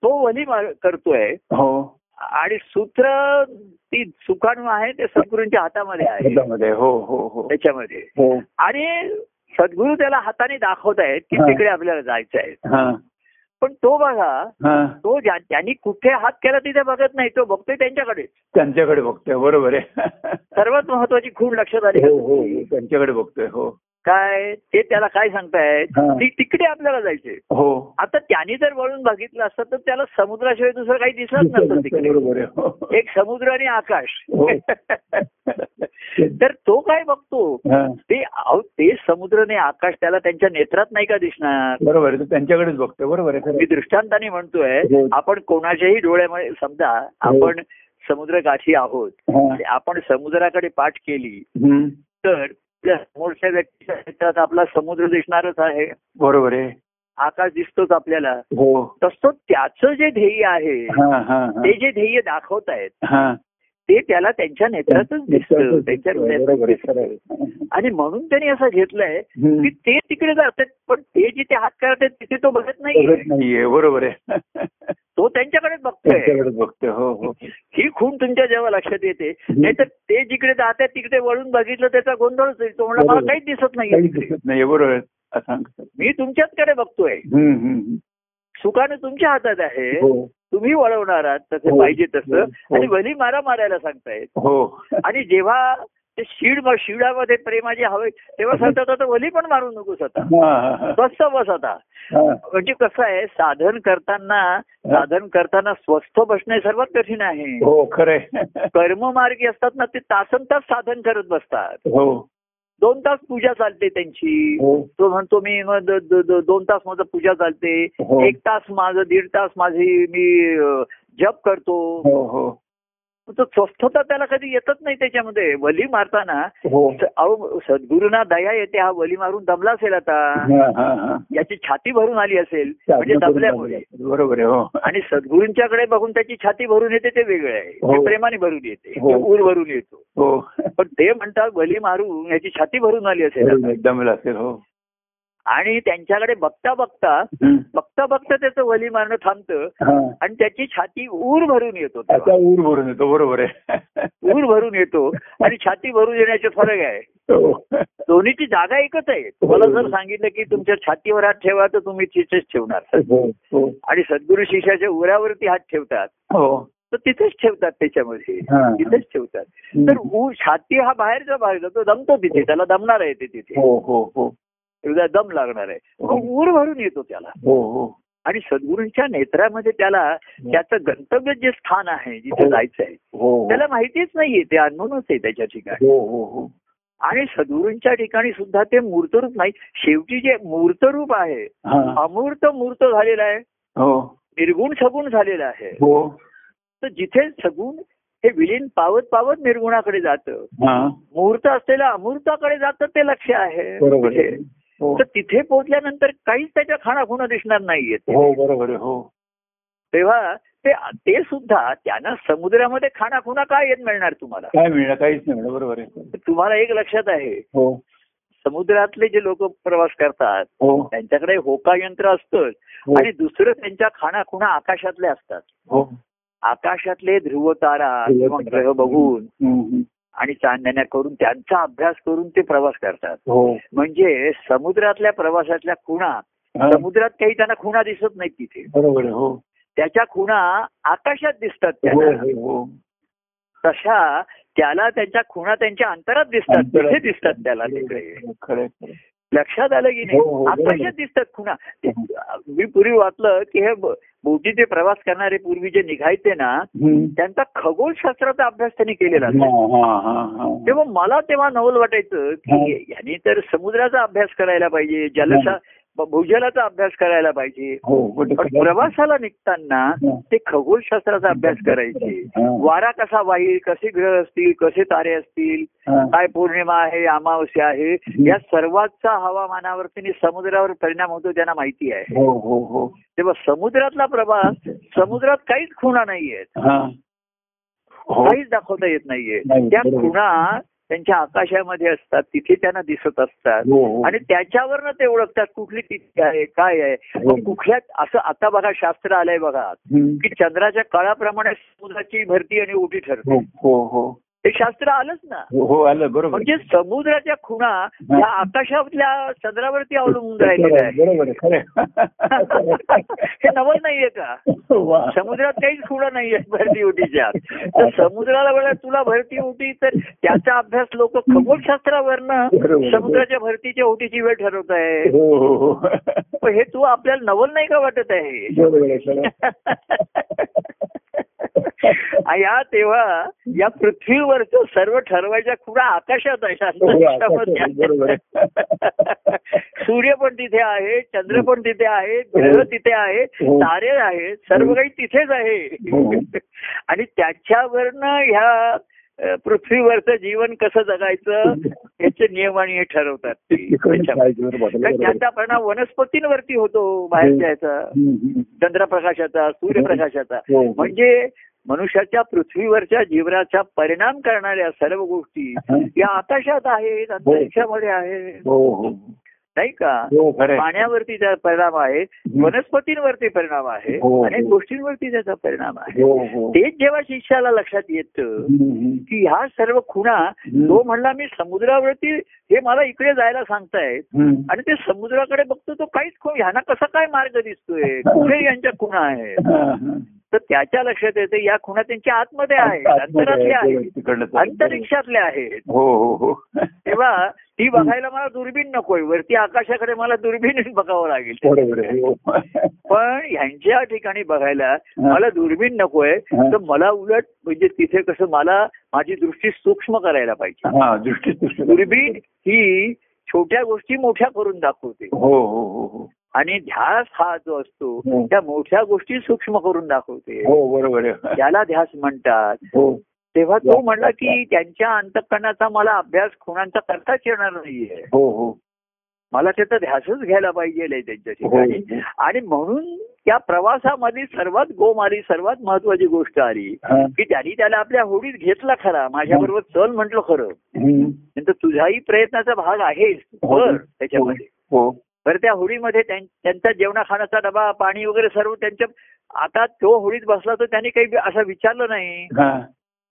तो वली करतोय हो आणि सूत्र ती सुकाणू आहे ते सद्गुरूंच्या हातामध्ये आहे. त्याच्यामध्ये हो हो हो. त्याच्यामध्ये. हो. आणि सद्गुरू त्याला हाताने दाखवत आहेत की. तिकडे आपल्याला जायचं आहे. हा. पण तो बघा हा. तो ज्या- त्यांनी कुठे हात केला तिथे बघत नाही तो बघतोय त्यांच्याकडे त्यांच्याकडे बघतोय बरोबर आहे. सर्वात महत्वाची खूण लक्षात आली हो? हो, त्यांच्याकडे बघतोय हो. काय ते त्याला काय सांगतायत. ती तिकडे आपल्याला जायचंय हो आता त्यांनी जर वळून बघितलं असतं तर त्याला समुद्राशिवाय दुसरं काही दिसत नसतं तिकडे हो. एक समुद्र आणि आकाश हो. तर तो काय बघतो. ते ते समुद्र आणि आकाश त्याला त्यांच्या नेत्रात नाही का दिसणार बरोबर त्यांच्याकडेच बघतोय बरोबर आहे मी दृष्टांताने म्हणतोय हो. आपण कोणाच्याही डोळ्यामध्ये समजा आपण समुद्र गाठी आहोत. आणि आपण समुद्राकडे पाठ केली. तर समोरच्या व्यक्तीच्या नेत्रात आपला समुद्र दिसणारच आहे. बरोबर आहे. आकाश दिसतोच आपल्याला. हो. तसं त्याचं जे ध्येय आहे. ते जे ध्येय दाखवतायत हा. ते त्याला त्यांच्या नेत्रातच दिसतं त्यांच्या आहे आहे. आणि म्हणून त्यांनी असं घेतलंय. की ते तिकडे जातात पण ते जिथे हात करतात तिथे तो बघत नाही बघत नाहीये बरोबर आहे. तो त्यांच्याकडेच बघतोय. बघतोय हो हो. ही खूण तुमच्या जेव्हा लक्षात येते नाहीतर ते जिकडे जातात तिकडे वळून बघितलं त्याचा गोंधळच होईल. तो म्हणला मला. काहीच दिसत नाही बरोबर आहे. मी तुमच्याचकडे बघतोय. सुखानं तुमच्या हातात आहे. हो. तुम्ही वळवणार आहात तसं हो. पाहिजे तसं. हो. आणि भली मारा मारायला सांगतायत. हो. आणि जेव्हा ते शिड शिडामध्ये प्रेमाची हवे तेव्हा सांगतात आता वली पण मारू नकोस आता. स्वस्त बस आता. हा. म्हणजे कसं आहे साधन करताना साधन करताना स्वस्थ बसणे सर्वात कठीण आहे. हो खरंय. कर्ममार्गी असतात ना ते तासन तास साधन करत बसतात. हो. दोन तास पूजा चालते त्यांची. हो. तो म्हणतो मी मग दोन तास माझं पूजा चालते. हो. एक तास माझं दीड तास माझी मी जप करतो. हो. तो स्वस्थता त्याला कधी येतच नाही त्याच्यामध्ये. वली मारताना हो. अहो सद्गुरूंना दया येते हा वली मारून दमला असेल आता. याची छाती भरून आली असेल. म्हणजे दमल्यामुळे बरोबर आहे हो. आणि सद्गुरूंच्याकडे बघून त्याची छाती भरून येते ते वेगळं आहे. हो. प्रेमाने भरून येते. ऊर भरून येतो. हो. पण ते म्हणतात वली मारून याची छाती भरून आली असेल. एकदम असेल हो. आणि त्यांच्याकडे बघता बघता. बघता बघता त्याचं वली मारणं थांबतं. आणि त्याची छाती ऊर भरून येतो ऊर भरून येतो बरोबर आहे. ऊर भरून येतो आणि छाती भरून येण्याचे फरक आहे. हो. दोन्हीची जागा एकच आहे. तुम्हाला जर सांगितलं की तुमच्या छातीवर हात ठेवा तर तुम्ही तिथेच ठेवणार. हो हो. आणि सद्गुरू शिष्याच्या उरावरती हात ठेवतात तर तिथेच ठेवतात त्याच्यामध्ये. तिथेच ठेवतात. तर छाती हा बाहेरचा भाग जातो दमतो तिथे त्याला दमणार आहे ते तिथे. हो हो हो एकदा दम लागणार आहे. हो. ऊर भरून येतो त्याला. हो हो. आणि सद्गुरूंच्या नेत्रामध्ये त्याला त्याचं गंतव्य जे स्थान आहे जिथे. जायचं आहे त्याला माहितीच नाहीये. ते अननोनच आहे त्याच्या ठिकाणी. हो हो हो. आणि सद्गुरूंच्या ठिकाणी सुद्धा ते मूर्तरूप नाही. शेवटी जे मूर्तरूप आहे अमूर्त मूर्त झालेला आहे. हो. निर्गुण सगुण झालेला आहे. हो. तर जिथे सगुण हे विलीन पावत पावत निर्गुणाकडे जातं मुहूर्त असलेल्या अमूर्ताकडे जातं ते लक्ष आहे. हो. तर तिथे पोहोचल्यानंतर काहीच त्याच्या खाणाखुणा दिसणार नाहीयेत हो बरोबर हो. तेव्हा ते ते सुद्धा त्यांना समुद्रामध्ये खाणाखुणा काय येत मिळणार तुम्हाला? काय मिळणार? काहीच नाही मिळणार बरोबर आहे. तुम्हाला एक लक्षात आहे. हो. समुद्रातले जे लोक प्रवास करतात हो. त्यांच्याकडे होका यंत्र असतं. आणि दुसरं त्यांच्या खाना खुणा आकाशातले असतात. हो. आकाशातले ध्रुव तारा किंवा ग्रह बघून. आणि चांदण्या करून त्यांचा अभ्यास करून ते प्रवास करतात. हो. म्हणजे समुद्रातल्या प्रवासातल्या खुणा. समुद्रात काही त्यांना खुणा दिसत नाहीत तिथे. बरोबर हो. त्याच्या खुणा आकाशात दिसतात हो. त्यांना तशा त्याला त्यांच्या खुणा त्यांच्या अंतरात दिसतात तिथे दिसतात त्याला तिकडे. लक्षात आलं की हो, हो, नाही बरोबर. आकाशात दिसतात खुणा मी पूर्वी वाचलं की हे बोटीचे प्रवास करणारे पूर्वी जे निघायचे ना. त्यांचा खगोलशास्त्राचा अभ्यास त्यांनी केलेला हा. हा, हा, हा. तेव्हा मला तेव्हा नवल वाटायचं की यांनी तर समुद्राचा अभ्यास करायला पाहिजे जलशा भूजलाचा अभ्यास करायला पाहिजे. हो खरं- प्रवासाला निघताना हा. ते खगोलशास्त्राचा अभ्यास करायचे. हा. वारा कसा वाहील कसे ग्रह असतील कसे तारे असतील हा. काय पौर्णिमा आहे अमावस्या आहे या सर्वांचा हवामानावरती आणि समुद्रावर परिणाम होतो त्यांना माहिती आहे. हो हो हो. तेव्हा समुद्रातला प्रवास समुद्रात काहीच खुणा नाहीयेत. हा. हो. काहीच दाखवता येत नाहीये. नाही, त्या. खुणा त्यांच्या आकाशामध्ये असतात तिथे त्यांना दिसत असतात. हो हो. आणि त्याच्यावरनं ते ओळखतात कुठली तिथी आहे काय आहे. हो. कुठल्या असं आता बघा शास्त्र आलंय बघा. की चंद्राच्या कळाप्रमाणे समुद्राची भरती आणि ओटी ठरते. हो शास्त्र आलंच ना. हो हो आलं बरोबर. म्हणजे समुद्राच्या खुणा या आकाशातल्या चंद्रावरती अवलंबून राहिलेल्या आहे बरोबर आहे खरं हे नवल नाहीये का. समुद्रात काहीच खुणा नाहीये भरती ओटीच्या तर समुद्राला वेळा तुला भरती ओटी तर त्याचा अभ्यास लोक खगोलशास्त्रावरनं. समुद्राच्या भरतीच्या ओटीची वेळ ठरवत आहे हो हो पण हे तू आपल्याला नवल नाही का वाटत आहे बरोबर आहे खरं आणि या तेव्हा या पृथ्वीवरचं सर्व ठरवायच्या खुणा आकाशात आहे हो, आहे. सूर्य पण तिथे आहे चंद्र पण तिथे आहे ग्रह तिथे आहे हो. तारे आहेत सर्व काही तिथेच हो. आहे आणि त्याच्यावरनं ह्या पृथ्वीवरचं जीवन कसं जगायचं याचे नियम आणि हे ठरवतात. त्याचा परिणाम वनस्पतींवरती होतो बाहेरच्या याचा हम्म, हम्म. चंद्रप्रकाशाचा सूर्यप्रकाशाचा हो. म्हणजे मनुष्याच्या पृथ्वीवरच्या जीवनाचा परिणाम करणाऱ्या सर्व गोष्टी हा. या आकाशात आहेत अंतरिक्षामध्ये आहेत हो हो नाही का हो आहे. पाण्यावरती त्याचा परिणाम आहे वनस्पतींवरती परिणाम आहे हो. अनेक गोष्टींवरती त्याचा परिणाम आहे हो हो तेच जेव्हा शिष्याला लक्षात येतं. की ह्या सर्व खुणा तो म्हणला मी समुद्रावरती हे मला इकडे जायला सांगतायत. आणि ते समुद्राकडे बघतो तो काहीच खूण ह्यांना कसा काय मार्ग दिसतोय कुठे यांच्या खुणा आहेत हा, हा. तर त्याच्या लक्षात येते या खुणा त्यांच्या आतमध्ये आहेत अंतरातल्या आहे, आहेत. अंतरिक्षातल्या आहेत. हो हो हो. तेव्हा ती बघायला मला दुर्बीण नकोय वरती आकाशाकडे मला दुर्बीण बघावं लागेल. हो. पण ह्यांच्या ठिकाणी बघायला मला दुर्बीण नकोय तर मला उलट म्हणजे तिथे कसं मला माझी दृष्टी सूक्ष्म करायला पाहिजे. दुर्बीण ही छोट्या गोष्टी मोठ्या करून दाखवते. हो हो हो हो. आणि ध्यास हा जो असतो हं. त्या मोठ्या गोष्टी सूक्ष्म करून दाखवते. हो बरोबर आहे. त्याला ध्यास म्हणतात. हो. तेव्हा तो म्हणला की त्यांच्या अंतकरणाचा मला अभ्यास खुणांचा करताच येणार नाहीये. हो हो. मला त्याचा ध्यासच घ्यायला पाहिजे त्यांच्या ठिकाणी. आणि म्हणून त्या प्रवासामध्ये सर्वात गोम आली सर्वात महत्वाची गोष्ट आली. की त्यांनी त्याला आपल्या होडीत घेतला खरा. माझ्याबरोबर चल म्हटलं खरं. नंतर तुझाही प्रयत्नाचा भाग आहेच हो. बर त्याच्यामध्ये. बरं त्या होडीमध्ये त्यां- त्यांचा जेवणा खाण्याचा डबा पाणी वगैरे सर्व त्यांच्या आता तो होडीत बसला तर त्यांनी काही असं विचारलं नाही.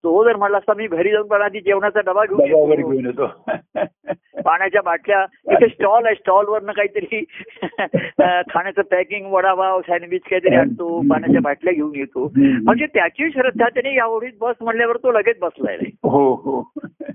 तो जर म्हणला असता मी घरी जाऊन पण आधी जेवणाचा डबा घेऊन येतो. घेऊन येतो. पाण्याच्या बाटल्या इथे स्टॉल आहे स्टॉल वरनं काहीतरी खाण्याचं पॅकिंग वडापाव सँडविच काहीतरी आणतो पाण्याच्या बाटल्या घेऊन येतो. म्हणजे त्याची श्रद्धा त्याने या होडीत बस म्हणल्यावर तो लगेच बसलाय. हो हो.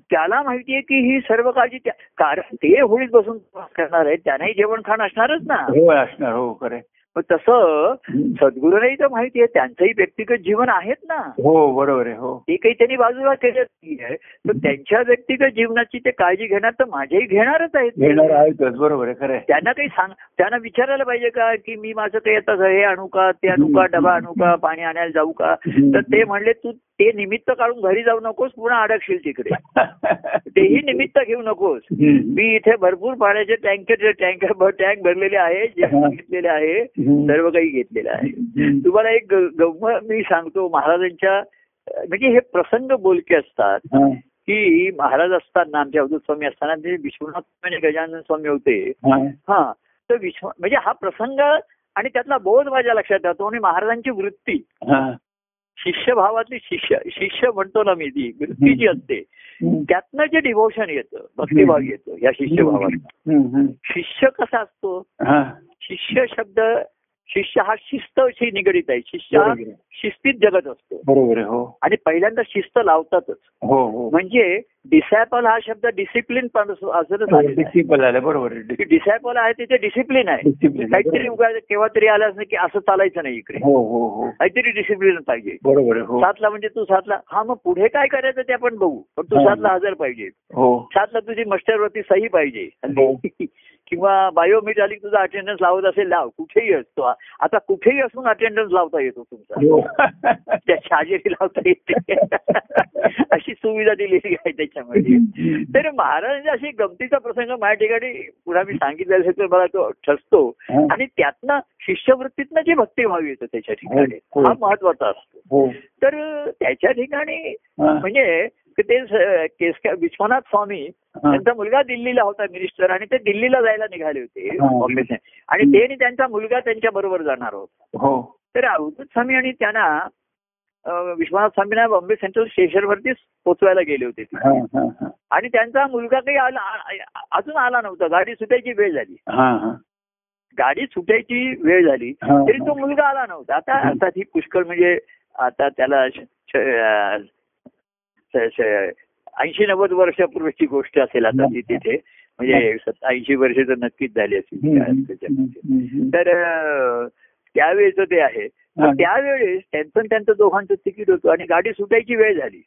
त्याला माहितीये की ही सर्व काळजी कारण ते होळीत बसून प्रवास करणार आहे त्यानेही जेवण खाण असणारच ना. हो असणार हो खरे तसं सद्गुरूलाही तर माहिती आहे त्यांचंही व्यक्तिगत जीवन आहेत ना. हो बरोबर आहे हो. ते काही त्यांनी बाजूला केलं नाहीये. तर त्यांच्या व्यक्तिगत जीवनाची ते काळजी घेणार तर माझ्याही घेणारच आहेत. घेणार आहेतच बरोबर आहे खरं. त्यांना काही सांग त्यांना विचारायला पाहिजे का की मी माझं काही आता हे आणू का ते आणू का डबा आणू का पाणी आणायला जाऊ का? तर ते म्हणले तू ते निमित्त काढून घरी जाऊ नकोस पुन्हा अडकशील तिकडे. तेही निमित्त घेऊ नकोस. मी इथे भरपूर पाण्याचे टँकर टँकर टँक भरलेले आहे घेतलेले आहे. सर्व काही घेतलेलं आहे. तुम्हाला एक गंमत मी सांगतो महाराजांच्या म्हणजे हे प्रसंग बोलके असतात. की महाराज असताना आमचे अवधूत स्वामी असताना ते विश्वनाथ स्वामी आणि गजानन स्वामी होते हा. तर विश्व म्हणजे हा प्रसंग आणि त्यातला बोध माझ्या लक्षात येतो आणि महाराजांची वृत्ती. शिष्यभावातली शिष्य शिष्य म्हणतो ना मी ती वृत्ती जी असते. त्यातनं जे डिव्होशन येतं भक्तिभाव येतो या शिष्यभावात. शिष्य कसा असतो. शिष्य शब्द शिष्य हा शिस्तशी निगडीत आहे. शिष्य हा. शिस्तीत जगत असतो. बरोबर हो. आणि पहिल्यांदा शिस्त लावतातच. हो हो. म्हणजे डिसॅपल हा शब्द डिसिप्लिन असं डिसिपल आलं बरोबर आहे. डिसॅपल आहे तिथे डिसिप्लिन आहे. काहीतरी उगा केव्हा तरी आलं असं की असं चालायचं नाही इकडे. हो हो हो. काहीतरी डिसिप्लिन पाहिजे. बरोबर हो. सातला म्हणजे तू सातला हा मग पुढे काय करायचं ते आपण बघू. पण तू हा. सातला हजर पाहिजे. हो. सातला तुझी मस्टरवरती सही पाहिजे. हो. किंवा बायोमेट्रिक तुझा अटेंडन्स लावत असेल लाव कुठेही असतो आता कुठेही असून अटेंडन्स लावता येतो तुमचा हो. त्या शाजेरी लावता येते अशी सुविधा दिलेली आहे त्याच्यामध्ये तर महाराजांचा अशी गमतीचा प्रसंग माझ्या ठिकाणी पुन्हा मी सांगितलेला असेल तर मला तो ठसतो हा. आणि त्यातनं शिष्यवृत्तीतनं जे भक्तिभाव येतं त्याच्या ठिकाणी हो. हा महत्त्वाचा असतो हो तर त्याच्या ठिकाणी हा. म्हणजे ते केस विश्वनाथ स्वामी. त्यांचा मुलगा दिल्लीला होता मिनिस्टर आणि ते दिल्लीला जायला निघाले होते. काँग्रेसने आणि ते आणि त्यांचा मुलगा त्यांच्या बरोबर जाणार होता हो तर अवधूत स्वामी आणि त्यांना विश्वनाथ स्वामींना बॉम्बे सेंट्रल स्टेशनवरतीच पोचवायला गेले होते. आणि त्यांचा मुलगा काही आला अजून आला नव्हता गाडी सुटायची वेळ झाली. गाडी सुटायची वेळ झाली. तरी तो मुलगा आला नव्हता आता आता ही पुष्कळ म्हणजे आता त्याला ऐंशी नव्वद वर्षापूर्वीची गोष्ट असेल आता ती तिथे. म्हणजे ऐंशी वर्ष तर नक्कीच झाली असेल. तर त्यावेळेचं ते आहे. त्यावेळेस त्यांचं त्यांचं दोघांचं तिकीट होतं आणि गाडी सुटायची वेळ झाली.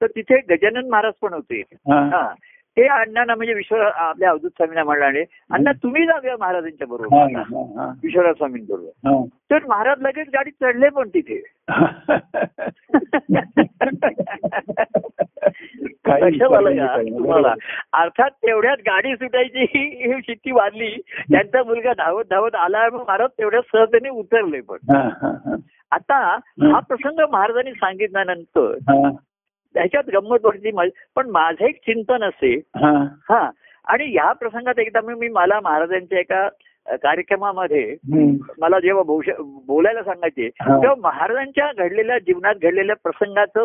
तर तिथे गजानन महाराज पण होते. हा. हा ते अण्णांना म्हणजे विश्व आपल्या अवधूत स्वामींना म्हणाले अण्णा तुम्ही जाऊया महाराजांच्या बरोबर. विश्वनाथ स्वामींबरोबर हा. तर महाराज लगेच गाडीत चढले पण तिथे. तुम्हाला अर्थात तेवढ्यात गाडी सुटायची ही शिट्टी वाजली त्यांचा मुलगा धावत धावत आला महाराज तेवढ्यात सहजतेने उतरले पण. आता हा प्रसंग महाराजांनी सांगितल्यानंतर त्याच्यात गंमत माझी पण माझं एक चिंतन असे हा. हा आणि या प्रसंगात एकदा मी मला महाराजांच्या एका कार्यक्रमामध्ये. मला जेव्हा बोलायला सांगायचे. तेव्हा महाराजांच्या घडलेल्या जीवनात घडलेल्या प्रसंगाचं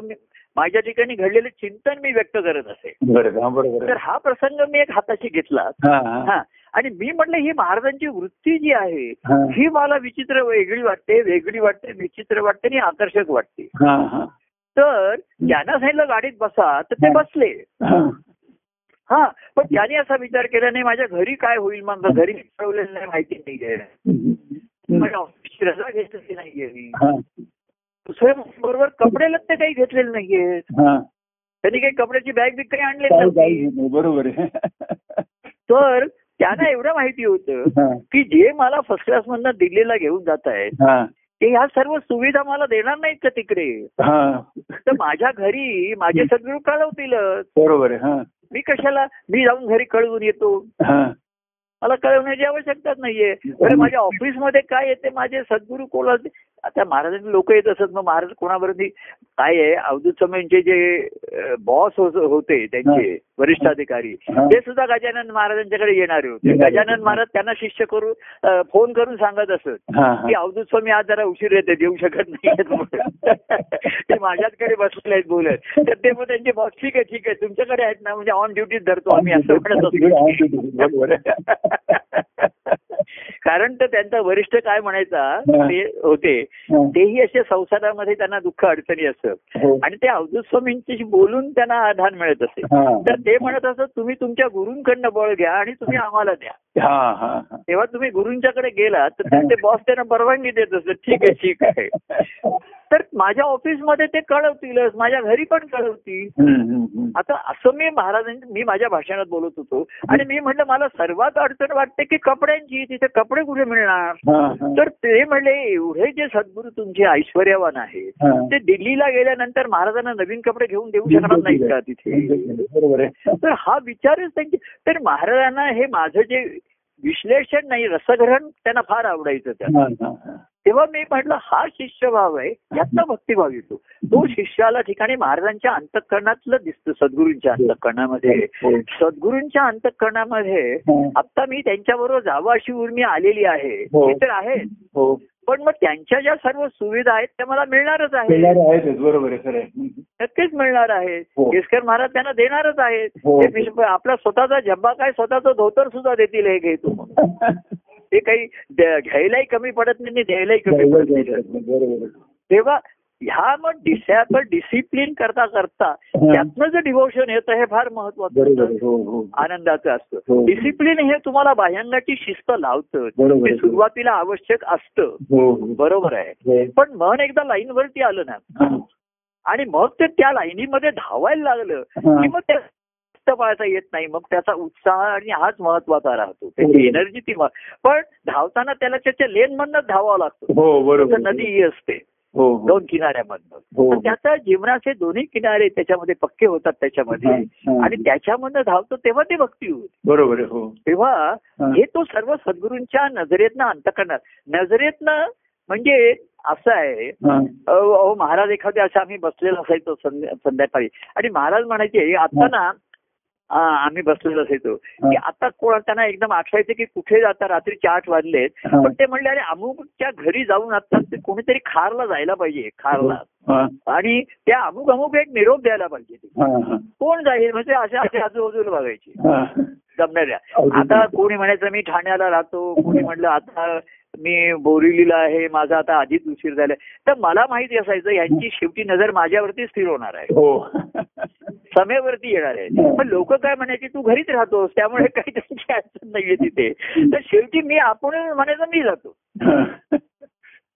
माझ्या ठिकाणी घडलेलं चिंतन मी व्यक्त करत असे हा, तर. हा प्रसंग मी एक हाताशी घेतला हा, आणि मी म्हटलं ही महाराजांची वृत्ती जी आहे हा. मला विचित्र वेगळी वाटते वेगळी वाटते विचित्र वाटते आणि आकर्षक वाटते. तर त्यांना सांगितलं गाडीत बसा तर ते. बसले. हा. हा पण त्याने असा विचार केला नाही माझ्या घरी काय होईल मग? घरी ठेवलेलं नाही माहिती नाहीये. हम्म. माझ्या ऑफिसची रजा घेतलेली नाहीये दुसऱ्या बरोबर कपडे लत्ते काही घेतलेले नाहीयेत. हा. त्यांनी काही कपड्याची बॅग बिग काही आणले नाही, बरोबर तर त्यांना एवढं माहिती होतं की जे मला फर्स्ट क्लास मधनं दिल्लीला घेऊन जात आहेत ते ह्या सर्व सुविधा मला देणार नाहीत का तिकडे? हा. तर माझ्या घरी माझे सद्गुरू कळवतीलच. बरोबर हा. मी कशाला मी जाऊन घरी कळवून येतो? हा. मला कळवण्याची आवश्यकताच नाहीये. बरं माझ्या ऑफिसमध्ये काय येते? माझे सद्गुरू कोण आता महाराजांचे लोक येत असत मग महाराज कोणाबरोबर काय आहे अवधूत स्वामींचे जे बॉस होते त्यांचे वरिष्ठ अधिकारी. ते सुद्धा गजानन महाराजांच्याकडे येणारे होते. गजानन महाराज त्यांना शिष्य करून फोन करून सांगत असत की. अवधूत स्वामी आज जरा उशीर येते देऊ शकत नाही ते माझ्याचकडे बसले आहेत बोलत तर ते मग त्यांचे बॉस ठीक आहे ठीक आहे तुमच्याकडे आहेत ना म्हणजे ऑन ड्युटीच धरतो आम्ही असं म्हणत असतो कारण तर त्यांचा वरिष्ठ काय म्हणायचा. ते होते. तेही असे संसारामध्ये त्यांना दुःख अडचणी असत हो. आणि ते अवधूत स्वामींशी बोलून त्यांना आधार मिळत असे. तर ते म्हणत असत तुम्ही तुमच्या गुरूंकडनं बळ घ्या आणि तुम्ही आम्हाला द्या. हा हा हा. तेव्हा तुम्ही गुरूंच्याकडे गेलात तर त्यांचे बॉस त्यांना परवानगी देत असत ठीक आहे ठीक आहे. तर माझ्या ऑफिसमध्ये ते कळवतीलच माझ्या घरी पण कळवतील. आता असं मी महाराजांनी मी माझ्या भाषणात बोलत होतो आणि मी म्हटलं मला सर्वात अडचण वाटते की कपड्यांची तिथे कपडे कुठे मिळणार. तर ते म्हणले एवढे जे सद्गुरू तुमचे ऐश्वर्यवान आहेत. ते दिल्लीला गेल्यानंतर महाराजांना नवीन कपडे घेऊन देऊ शकणार नाहीत का तिथे बरोबर आहे तर हा विचारच त्यांचे तर महाराजांना हे माझं जे विश्लेषण नाही रसग्रहण त्यांना फार आवडायचं त्या. तेव्हा मी म्हटलं हा शिष्यभाव आहे यातला भक्तिभाव येतो. तो शिष्याला ठिकाणी महाराजांच्या अंतकरणातलं दिसतं सद्गुरूंच्या अंतकरणामध्ये. हो. सद्गुरूंच्या अंतकरणामध्ये आता मी त्यांच्याबरोबर जावं अशी उर्मी आलेली आहे. हो. हे तर आहे हो. पण मग त्यांच्या ज्या सर्व सुविधा आहेत त्या मला मिळणारच आहे देणारे आहेतच बरोबर आहे. नक्कीच मिळणार आहे हो. केसकर महाराज त्यांना देणारच आहेत. हो. आपला स्वतःचा झब्बा काय स्वतःचं धोतर सुद्धा देतील हे घे तू काही घ्यायलाही कमी पडत नाही आणि द्यायलाही कमी पडत नाही. तेव्हा ह्या मग डिसॅपल डिसिप्लिन करता करता त्यातनं जे डिव्होशन येतं हे फार महत्वाचं. हो हो आनंदाचं असतं हो. डिसिप्लिन हे तुम्हाला बाह्यांगाची शिस्त लावतं ते. सुरुवातीला आवश्यक असतं हो हो बरोबर आहे हो. पण मन एकदा लाईन वरती आलं ना हा. आणि मग ते त्या लाईनीमध्ये धावायला लागलं हा. की मग शिस्त पाळता येत नाही. मग त्याचा उत्साह आणि हाच महत्त्वाचा राहतो. त्याची. एनर्जी ती पण धावताना त्याला त्याच्या लेन मधनच धावावं लागतं. हो नदी ही असते. हो हो. दोन किनाऱ्यामधनं. त्याचा जीवनाचे दोन्ही किनारे त्याच्यामध्ये पक्के होतात त्याच्यामध्ये. आणि त्याच्यामधनं धावतो तेव्हा ते भक्ती होते. बरोबर तेव्हा हा. तो सर्व सद्गुरूंच्या नजरेतनं अंतकरणात नजरेतनं म्हणजे असं आहे. अहो महाराज एखादे असं आम्ही बसलेलो असायचो संध्या- संध्याकाळी. आणि महाराज म्हणायचे आता ना आम्ही बसलेलो असायचो की आता कोण त्यांना एकदम आठवायचे की कुठे जाता रात्रीचे आठ वाजलेत. पण ते म्हणले अरे अमुकच्या घरी जाऊन आता ते कोणीतरी खारला जायला पाहिजे खारला. आणि त्या अमुक अमुक एक निरोप द्यायला पाहिजे. कोण जाईल? म्हणजे असे असे आजूबाजूला बघायचे. जमणाऱ्या. आता कोणी म्हणायचं मी ठाण्याला राहतो. कोणी म्हणलं आता मी बोरिवलीला आहे माझा आता आधीच उशीर झालाय. तर मला माहिती असायचं यांची शेवटी नजर माझ्यावरती स्थिर होणार आहे. हो. समेवरती येणार आहे. पण लोक काय म्हणायचे तू घरीच राहतोस त्यामुळे काही त्यांची अडचण नाहीये तिथे. तर शेवटी मी आपण म्हणायचं मी जातो.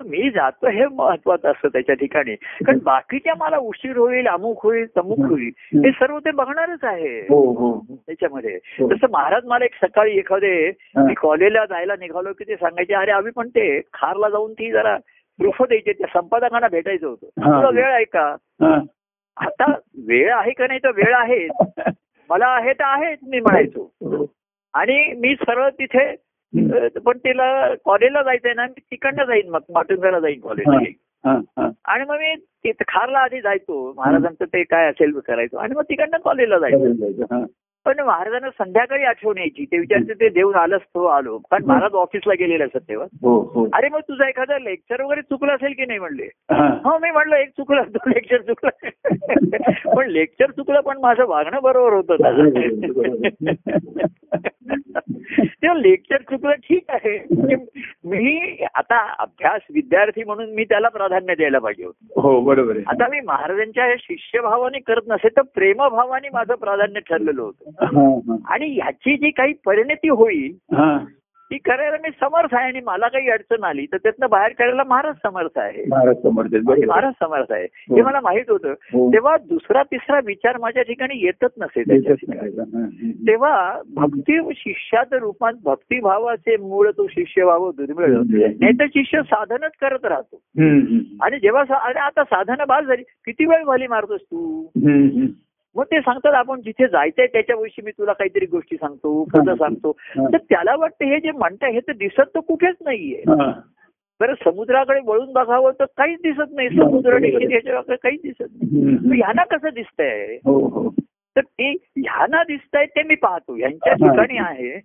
मी जातो हे महत्वाचं असतं त्याच्या ठिकाणी. कारण बाकीच्या मला उशीर होईल अमुक होईल तमुक होईल हे. सर्व ते बघणारच आहे. हो हो त्याच्यामध्ये. हो. तसं महाराज मला एक सकाळी एखादे. मी कॉलेजला जायला निघालो की ते सांगायचे अरे आम्ही पण ते खारला जाऊन ती जरा प्रूफ द्यायचे त्या संपादकांना भेटायचं होतं. तुला वेळ आहे का. आता वेळ आहे का नाही तर वेळ आहे. मला आहे तर आहेच मी म्हणायचो. हो. आणि मी सरळ तिथे पण तिला कॉलेजला जायचंय ना मी तिकडनं जाईन मग माटुंगाला जाईन कॉलेजला. आणि मग मी तिथे खारला आधी जायचो. महाराजांचं ते काय असेल करायचो. आणि मग तिकडनं कॉलेजला जायचो. पण महाराजांना संध्याकाळी आठवण यायची. ते विचारते ते देऊन आलंच तो आलो. कारण महाराज ऑफिसला गेलेले असत तेव्हा. हो हो. अरे मग तुझा एखादा लेक्चर वगैरे चुकलं असेल की नाही? म्हणले. हा. हो मी म्हणलं एक चुकलं तो लेक्चर चुकलं. पण लेक्चर चुकलं पण माझं वागणं बरोबर होतं. तेव्हा लेक्चर चुकलं ठीक आहे. मी आता अभ्यास विद्यार्थी म्हणून मी त्याला प्राधान्य द्यायला पाहिजे होतं. हो बरोबर आता मी महाराजांच्या शिष्यभावाने करत नसे तर प्रेमभावाने माझं प्राधान्य ठरलेलं होतं. हा, हा. आणि ह्याची जी काही परिणती होईल हा. ती करायला मी समर्थ आहे आणि मला काही अडचण आली तर त्यातनं बाहेर काढायला महाराज समर्थ आहे महाराज समर्थ आहे. आहे हे मला माहीत होतं हो. तेव्हा दुसरा तिसरा विचार माझ्या ठिकाणी येतच नसे. हा. तेव्हा भक्ती शिष्याच्या रूपात भक्तिभावाचे मूळ तो शिष्यभाव दुर्मिळ नाही तर शिष्य साधनच करत राहतो. आणि जेव्हा आता साधनं बाद झाली किती वेळ वाली मारतोस तू. मग ते सांगतात आपण जिथे जायचंय त्याच्याविषयी मी तुला काहीतरी गोष्टी सांगतो कसं सांगतो. तर त्याला वाटतं हे जे म्हणताय हे तर दिसत तर कुठेच नाहीये. हा. बरं समुद्राकडे वळून बघावं तर काहीच दिसत नाही. समुद्र काहीच दिसत नाही. ह्यांना कसं दिसतंय? हो हो. तर ते ह्यांना दिसतंय ते मी पाहतो. यांच्या. ठिकाणी आहे.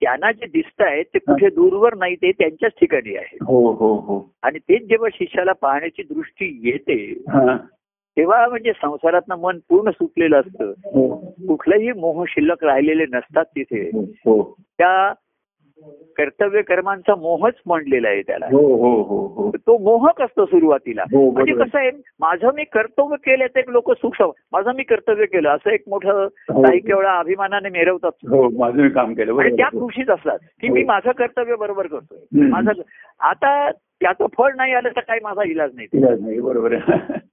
त्यांना जे दिसत आहे ते कुठे दूरवर नाही ते त्यांच्याच ठिकाणी आहे. हो हो हो. आणि तेच जेव्हा शिष्याला पाहण्याची दृष्टी येते. तेव्हा म्हणजे संसारातनं मन पूर्ण सुटलेलं असतं. हो. कुठलाही मोह शिल्लक राहिलेले नसतात तिथे. हो हो. त्या कर्तव्य कर्मांचा मोहच म्हणलेला आहे त्याला. तो मोहक असतो सुरुवातीला? म्हणजे. कसं आहे माझं मी कर्तव्य केलं तर एक लोक सुख माझं मी कर्तव्य केलं असं एक मोठं. काही केवढा अभिमानाने मिरवतात. माझं काम केलं आणि त्या खुशीत असतात की मी. माझं कर्तव्य बरोबर करतोय. माझं आता त्याचं फळ नाही आलं तर काही माझा इलाज नाही बरोबर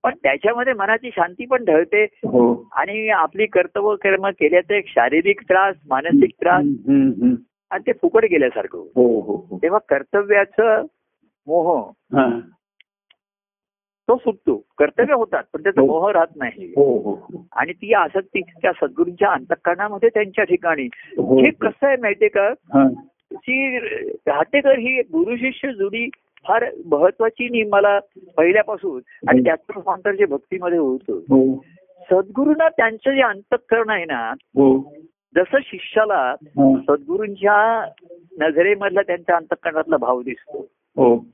पण त्याच्यामध्ये मनाची शांती पण ढळते हो आणि आपली कर्तव्य कर्म केल्याचा एक शारीरिक त्रास मानसिक त्रास. आणि ते फुकट गेल्यासारखं. हो हो तेव्हा कर्तव्याचं मोह. तो सुटतो कर्तव्य होतात पण त्याचा. मोह राहत नाही हो हो हो. आणि ती आसक्ती त्या सद्गुरूंच्या अंतकरणामध्ये त्यांच्या ठिकाणी हो. कसं आहे माहितीये का हा. घाटेकर ही गुरु शिष्य जुडी फार महत्वाची नी मला पहिल्यापासून आणि त्याचं रूपांतर जे भक्तीमध्ये होतं. हो. सद्गुरूंना त्यांचं जे अंतःकरण आहे ना हो. जसं शिष्याला. सद्गुरूंच्या नजरेमधला त्यांच्या अंतःकरणातला भाव दिसतो. हो.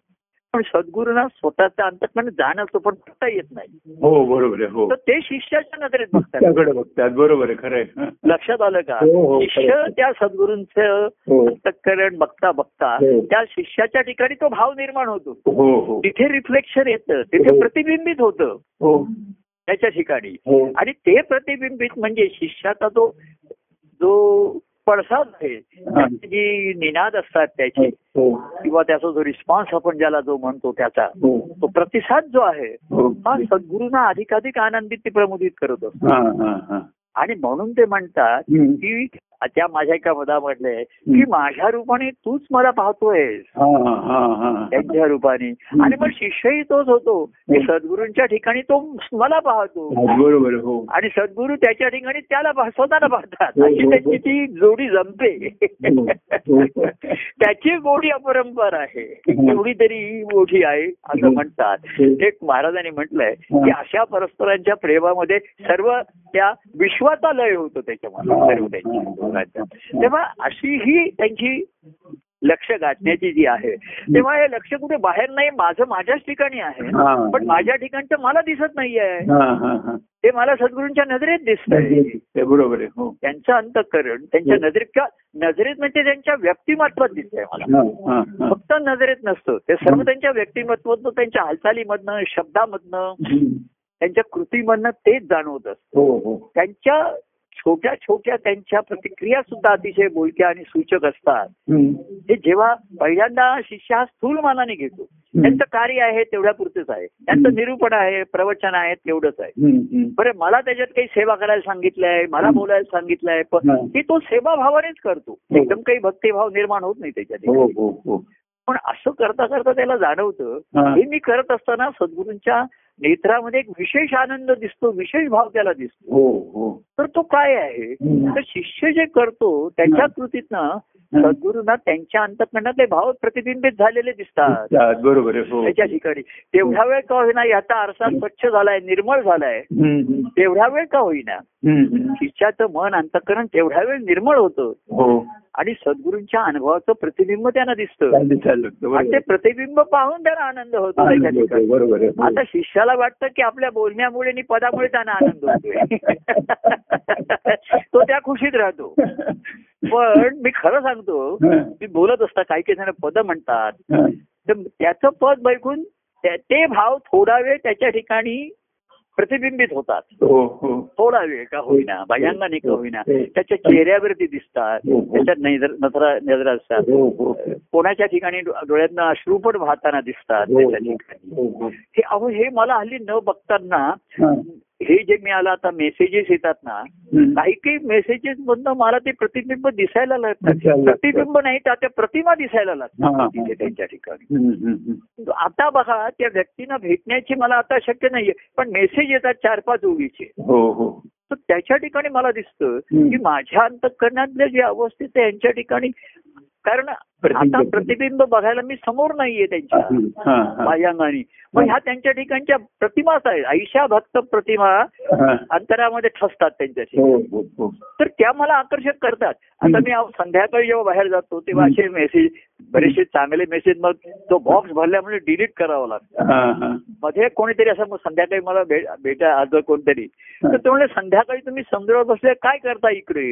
पण सद्गुरूंना स्वतःचं अंतःकरण जाण असतो पण बघता येत नाही. हो बरोबर आहे हो. तर ते शिष्याच्या नजरेत बघतात. बघतात बरोबर आहे खरं लक्षात आलं का? हो, हो, शिष्य. त्या सद्गुरूंचं हो. अंतःकरण बघता बघता. त्या शिष्याच्या ठिकाणी तो भाव निर्माण होतो. तिथे रिफ्लेक्शन येतं तिथे. प्रतिबिंबित होतं. हो. त्याच्या ठिकाणी. आणि ते प्रतिबिंबित म्हणजे शिष्याचा तो जो पडसाद आहे. जी निनाद असतात त्याचे हो. किंवा त्याचा जो रिस्पॉन्स आपण ज्याला जो म्हणतो त्याचा हो. तो प्रतिसाद जो आहे हो. हा सद्गुरूंना अधिकाधिक आनंदित ते प्रमोदित करत असतो. आणि म्हणून ते म्हणतात. की त्या माझ्या एका मधामधले की माझ्या रूपाने तूच मला पाहतोयस. त्यांच्या रूपाने. आणि मग शिष्यही तोच होतो. की सद्गुरूंच्या ठिकाणी तो मला पाहतो. बरोबर हो. आणि सद्गुरू त्याच्या ठिकाणी त्याला स्वतःला पाहतात. हो, अशी हो, त्यांची ती जोडी जमते. त्याची गोडी अपरंपार आहे. एवढी तरी मोठी आहे असं. म्हणतात. एक महाराजांनी म्हटलंय की अशा परस्परांच्या प्रेमामध्ये सर्व त्या विश्वाचा लय होतो त्याच्यामध्ये. सर्व त्यांच्या दोघांच्या. तेव्हा अशी ही त्यांची लक्ष गाठण्याची जी आहे तेव्हा हे लक्ष कुठे बाहेर नाही माझं माझ्याच ठिकाणी आहे हा. पण माझ्या ठिकाणचं मला दिसत नाहीये. हा हा हा. ते मला सद्गुरूंच्या नजरेत दिसतंय. बरोबर आहे हो. त्यांचं अंतकरण त्यांच्या नजरेत किंवा नजरेत म्हणजे त्यांच्या व्यक्तिमत्वात दिसतंय मला. हा हा हा. फक्त नजरेत नसतं. ते सर्व त्यांच्या व्यक्तिमत्वातनं त्यांच्या हालचालीमधनं शब्दामधनं. त्यांच्या कृतीमधनं तेच जाणवत असतं. हो हो. त्यांच्या छोट्या छोट्या त्यांच्या प्रतिक्रिया सुद्धा अतिशय बोलक्या आणि सूचक असतात. हे जेव्हा पहिल्यांदा शिष्य हा स्थूल मानाने घेतो त्यांचं कार्य आहे तेवढ्या पुरतेच आहे. त्यांचं निरूपण आहे प्रवचन आहे तेवढंच आहे. बरं मला त्याच्यात काही सेवा करायला सांगितलंय मला बोलायला सांगितलंय पण हा. की तो सेवाभावानेच करतो. एकदम काही भक्तिभाव निर्माण होत नाही त्याच्यात. हो हो हो. पण असं करता करता त्याला जाणवतं हा. हे मी करत असताना सद्गुरूंच्या नेत्रामध्ये एक विशेष आनंद दिसतो विशेष भाव त्याला दिसतो. हो हो. तर तो काय आहे. तर शिष्य जे करतो त्याच्या कृतीतनं सद्गुरूंना त्यांच्या अंतकरणातले भाव प्रतिबिंबित झालेले दिसतात. बरोबर हो. त्याच्या ठिकाणी. तेवढा वेळ का होईना याचा आरसा स्वच्छ झालाय निर्मळ झालाय. तेवढा वेळ का होईना. शिष्याचं मन अंतकरण तेवढा वेळ निर्मळ होतं. हो. आणि सद्गुरूंच्या अनुभवाचं प्रतिबिंब त्यांना दिसतं. आणि ते प्रतिबिंब पाहून त्यांना आनंद होतो बरोबर. आता शिष्याला वाटतं की आपल्या बोलण्यामुळे आणि पदामुळे त्यांना आनंद होतोय. तो त्या खुशीत राहतो. पण मी खरं सांगतो. मी बोलत असता काही काही जण पद म्हणतात. तर त्याचं पद बैकून ते भाव थोडा वेळ त्याच्या ठिकाणी प्रतिबिंबित होतात हो हो थोडा वेळ का होईना भयांगाने का होईना हो. त्याच्या चेहऱ्यावरती दिसतात हो, हो. त्याच्यात नजर नजरा असतात हो हो कोणाच्या ठिकाणी डोळ्यातनं अश्रू पण वाहताना दिसतात हो, त्याच्या हो. ठिकाणी हो, हो. हे अहो हे मला हल्ली न बघताना हं. जे मी आला आता मेसेजेस येतात ना. काही काही मेसेजेस मधनं मला ते प्रतिबिंब दिसायला लागतात. प्रतिबिंब नाही तर त्या प्रतिमा दिसायला लागतात. तिथे त्यांच्या ठिकाणी. आता बघा त्या व्यक्तींना भेटण्याची मला आता शक्य नाहीये पण मेसेज येतात चार पाच ओळीचे हो हो तर त्याच्या ठिकाणी मला दिसतं. की माझ्या अंतकरणातल्या जे अवस्थेत आहे यांच्या ठिकाणी कारण. आता प्रतिबिंब बघायला मी समोर नाहीये त्यांच्या. माझ्या अंगाने मग ह्या त्यांच्या ठिकाणच्या प्रतिमाच आहेत ऐशा भक्त प्रतिमा. अंतरामध्ये ठसतात त्यांच्या ठिकाणी हो हो हो. तर त्या मला आकर्षक करतात. आता मी संध्याकाळी जेव्हा बाहेर जातो तेव्हा असे मेसेज बरेचसे चांगले मेसेज मग तो बॉक्स भरल्यामुळे डिलीट करावा लागतो. मध्ये कोणीतरी असं मग संध्याकाळी मला भेटा आज कोणतरी. तर ते म्हणले संध्याकाळी तुम्ही समुद्रावर बसले काय करता इकडे?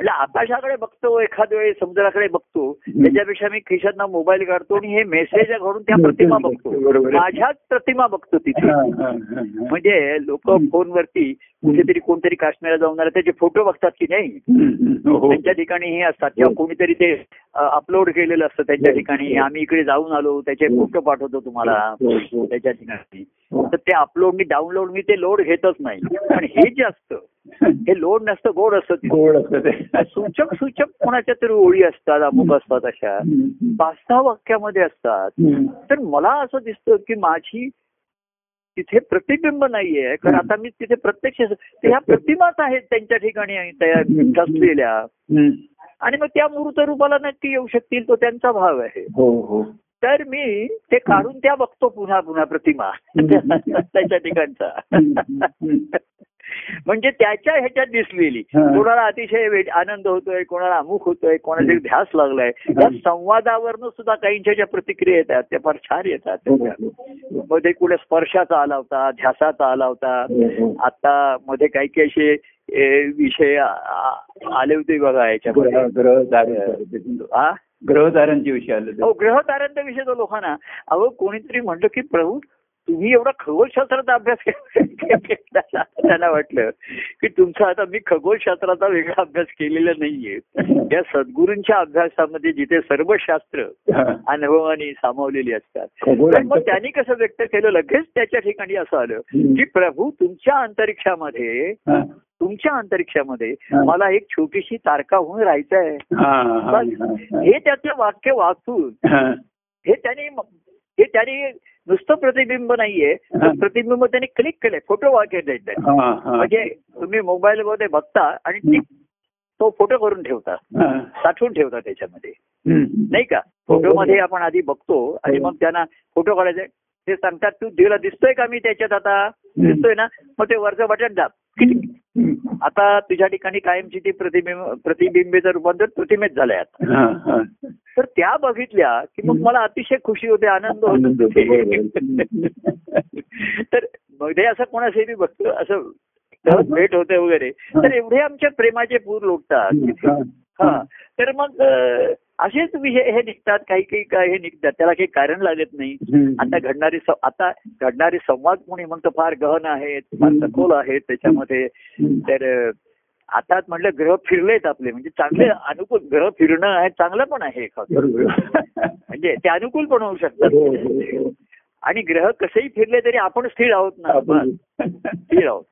म्हटलं आकाशाकडे बघतो एखाद वेळी समुद्राकडे बघतो त्याच्यापेक्षा मी खिशातनं मोबाईल काढतो आणि हे मेसेज घडून त्या प्रतिमा बघतो. माझ्याच प्रतिमा बघतो तिथे. म्हणजे लोक फोनवरती कुठेतरी कोणतरी काश्मीरला जाऊन आले त्याचे फोटो बघतात की नाही. त्यांच्या ठिकाणी हे असतात. किंवा कोणीतरी ते अपलोड केलेलं असतं. त्यांच्या ठिकाणी आम्ही इकडे जाऊन आलो. त्याचे फोटो पाठवतो तुम्हाला. त्याच्या ठिकाणी. तर ते अपलोड मी डाउनलोड मी ते लोड घेतच नाही. पण हे जे असतं हे लोड नसतं गोड असतं. गोड असतं सूचक सूचक कोणाच्या तरी ओळी असतात अमुक असतात अशा. पाच सहा वाक्यामध्ये असतात. तर मला असं दिसतं की माझी तिथे प्रतिबिंब नाहीये. कारण आता मी तिथे प्रत्यक्ष ह्या प्रतिमाच आहेत त्यांच्या ठिकाणी हं. आणि मग त्या मूर्त रूपाला नक्की येऊ शकतील तो त्यांचा भाव आहे. हो हो. तर मी ते काढून त्या बघतो पुन्हा पुन्हा प्रतिमा. त्याच्या ठिकाणचा. म्हणजे त्याच्या ह्याच्यात दिसलेली. हा. कोणाला अतिशय आनंद होतोय कोणाला अमुक होतोय कोणाला एक ध्यास लागलाय. त्या संवादावरनं सुद्धा काहींच्या ज्या प्रतिक्रिया येतात त्या फार छान येतात. हो, हो. मध्ये कुठे स्पर्शाचा आला होता ध्यासाचा आला होता. हो, हो. आता मध्ये काही काही असे विषय आले होते बघा याच्यामध्ये. ग्रह- ग्रहधारण ग्रहधारणचे विषय आले. हो ग्रहतारांचा विषय लोकांना अहो कोणीतरी म्हटलं की प्रभू तुम्ही एवढा खगोलशास्त्राचा अभ्यास केला त्याला वाटलं की तुमचा आता मी खगोलशास्त्राचा वेगळा अभ्यास केलेला नाहीये या सद्गुरूंच्या अभ्यासामध्ये जिथे सर्व शास्त्र. अनुभवाने सामावलेली असतात मग त्यांनी कसं व्यक्त केलं लगेच त्याच्या ठिकाणी असं आलं की प्रभू तुमच्या अंतरिक्षामध्ये. तुमच्या अंतरिक्षामध्ये. मला एक छोटीशी तारका होऊन राहायचं आहे हा, त्याचं वाक्य वाचून हा. त्यांनी हे त्यांनी नुसतं प्रतिबिंब नाहीये. प्रतिबिंब त्यांनी क्लिक केलंय फोटो वाक्य द्यायचे. म्हणजे तुम्ही मोबाईल मध्ये बघता आणि तो फोटो करून ठेवता. साठवून ठेवता त्याच्यामध्ये. नाही का हो, फोटो मध्ये आपण आधी बघतो आणि हो. मग त्यांना फोटो काढायचे ते सांगतात तू तुला दिसतोय का मी त्याच्यात आता दिसतोय ना मग ते वरचं बटन दाब. आता तुझ्या ठिकाणी कायमची ती प्रतिबिंब प्रतिबिंबीचं रूपांतर प्रतिमेत झालंय आता. तर त्या बघितल्या की मग मला अतिशय खुशी होते आनंद होतो. तर मध्ये असं कोणाशी बघतो असं भेट होते वगैरे. तर एवढे आमच्या प्रेमाचे पूर लोटतात. हा तर मग असेच विषय हे निघतात काही काही काय हे निघतात. त्याला काही कारण लागत नाही. आता घडणारे आता घडणारे संवाद कोणी म्हणतो फार गहन आहेत फार सखोल आहेत त्याच्यामध्ये. तर आता म्हटलं ग्रह फिरलेत आपले. म्हणजे चांगले अनुकूल ग्रह फिरणं आहे चांगलं पण आहे एखादं. म्हणजे ते अनुकूल पण होऊ हो, शकतात. हो, हो. आणि ग्रह कसेही फिरले तरी आपण स्थिर आहोत ना. आपण- स्थिर आहोत.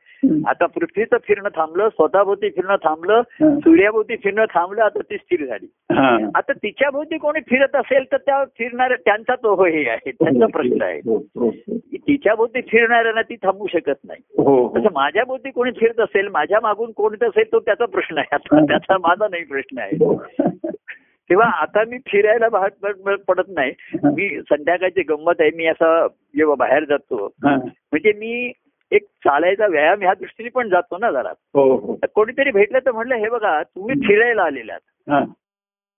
आता पृथ्वीचं फिरणं थांबलं स्वतःभोवती फिरणं थांबलं हा. सूर्याभोवती फिरणं थांबलं आता ती स्थिर झाली हा. आता तिच्या भोवती कोणी फिरत असेल तर त्या फिरणाऱ्या त्यांचा तो हे आहे त्यांचा प्रश्न आहे हो, हो, हो. तिच्या भोवती फिरणाऱ्यांना ती थांबू शकत नाही हो, हो. तसं माझ्या भोवती कोणी फिरत असेल माझ्या मागून कोणी असेल तो त्याचा प्रश्न आहे आता त्याचा माझा नाही प्रश्न आहे हो. तेव्हा आता मी फिरायला भाग पड- पडत नाही मी संध्याकाळची गंमत आहे मी असं जेव्हा बाहेर जातो हा. म्हणजे मी एक चालायचा व्यायाम ह्या दृष्टीने पण जातो ना जरा हो, हो. तर कोणीतरी भेटलं तर म्हटलं हे बघा तुम्ही फिरायला आलेले.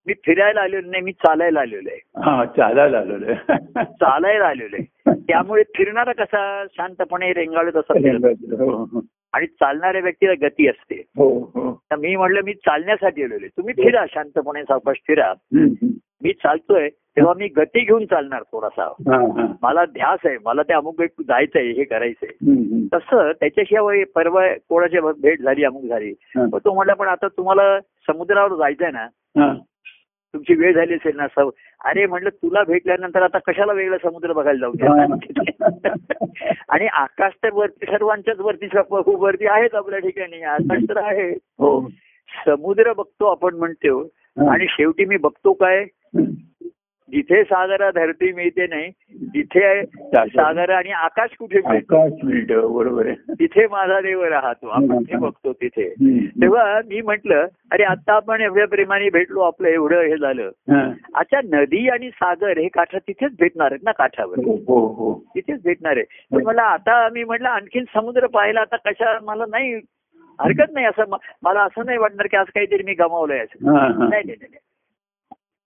मी फिरायला आलेलो नाही मी चालायला आलेलो आहे हा चालायला आलेलो आहे. चालायला आलेलो आहे त्यामुळे फिरणारा कसा शांतपणे रेंगाळत असा हो. आणि चालणाऱ्या व्यक्तीला गती असते. तर मी म्हटलं मी चालण्यासाठी आलेलो आहे तुम्ही फिरा शांतपणे सावकाश फिरा. मी चालतोय तेव्हा मी गती घेऊन चालणार थोडासा. मला ध्यास आहे मला ते अमुक एक जायचंय हे करायचंय. तसं त्याच्याशिवाय परवा कोणाची भेट झाली अमुक झाली तो म्हटला पण आता तुम्हाला समुद्रावर जायचंय ना हा. तुमची वेळ झाली असेल ना सव अरे म्हटलं तुला भेटल्यानंतर आता कशाला वेगळा समुद्र बघायला जाऊ आणि आकाश तर वरती सर्वांच्याच वरती खूप वरती आहेच आपल्या ठिकाणी आकाश तर आहे हो. समुद्र बघतो आपण म्हणतो हा. आणि शेवटी मी बघतो काय. जिथे सागरा धरती मिळते नाही तिथे सागर आणि आकाश कुठे मिळतो? बरोबर आहे. तिथे माझा देव राहतो आपण ते बघतो तिथे. तेव्हा मी म्हंटल अरे आता आपण एवढ्या प्रेमाने भेटलो आपलं एवढं हे झालं. अच्छा नदी आणि सागर हे काठा तिथेच भेटणार आहेत ना काठावर? हो, हो हो. तिथेच भेटणार आहे. मला आता मी म्हटलं आणखीन समुद्र पाहायला आता कशा मला नाही हरकत नाही असं. मला असं नाही वाटणार की आज काहीतरी मी गमावलंय असं. नाही नाही.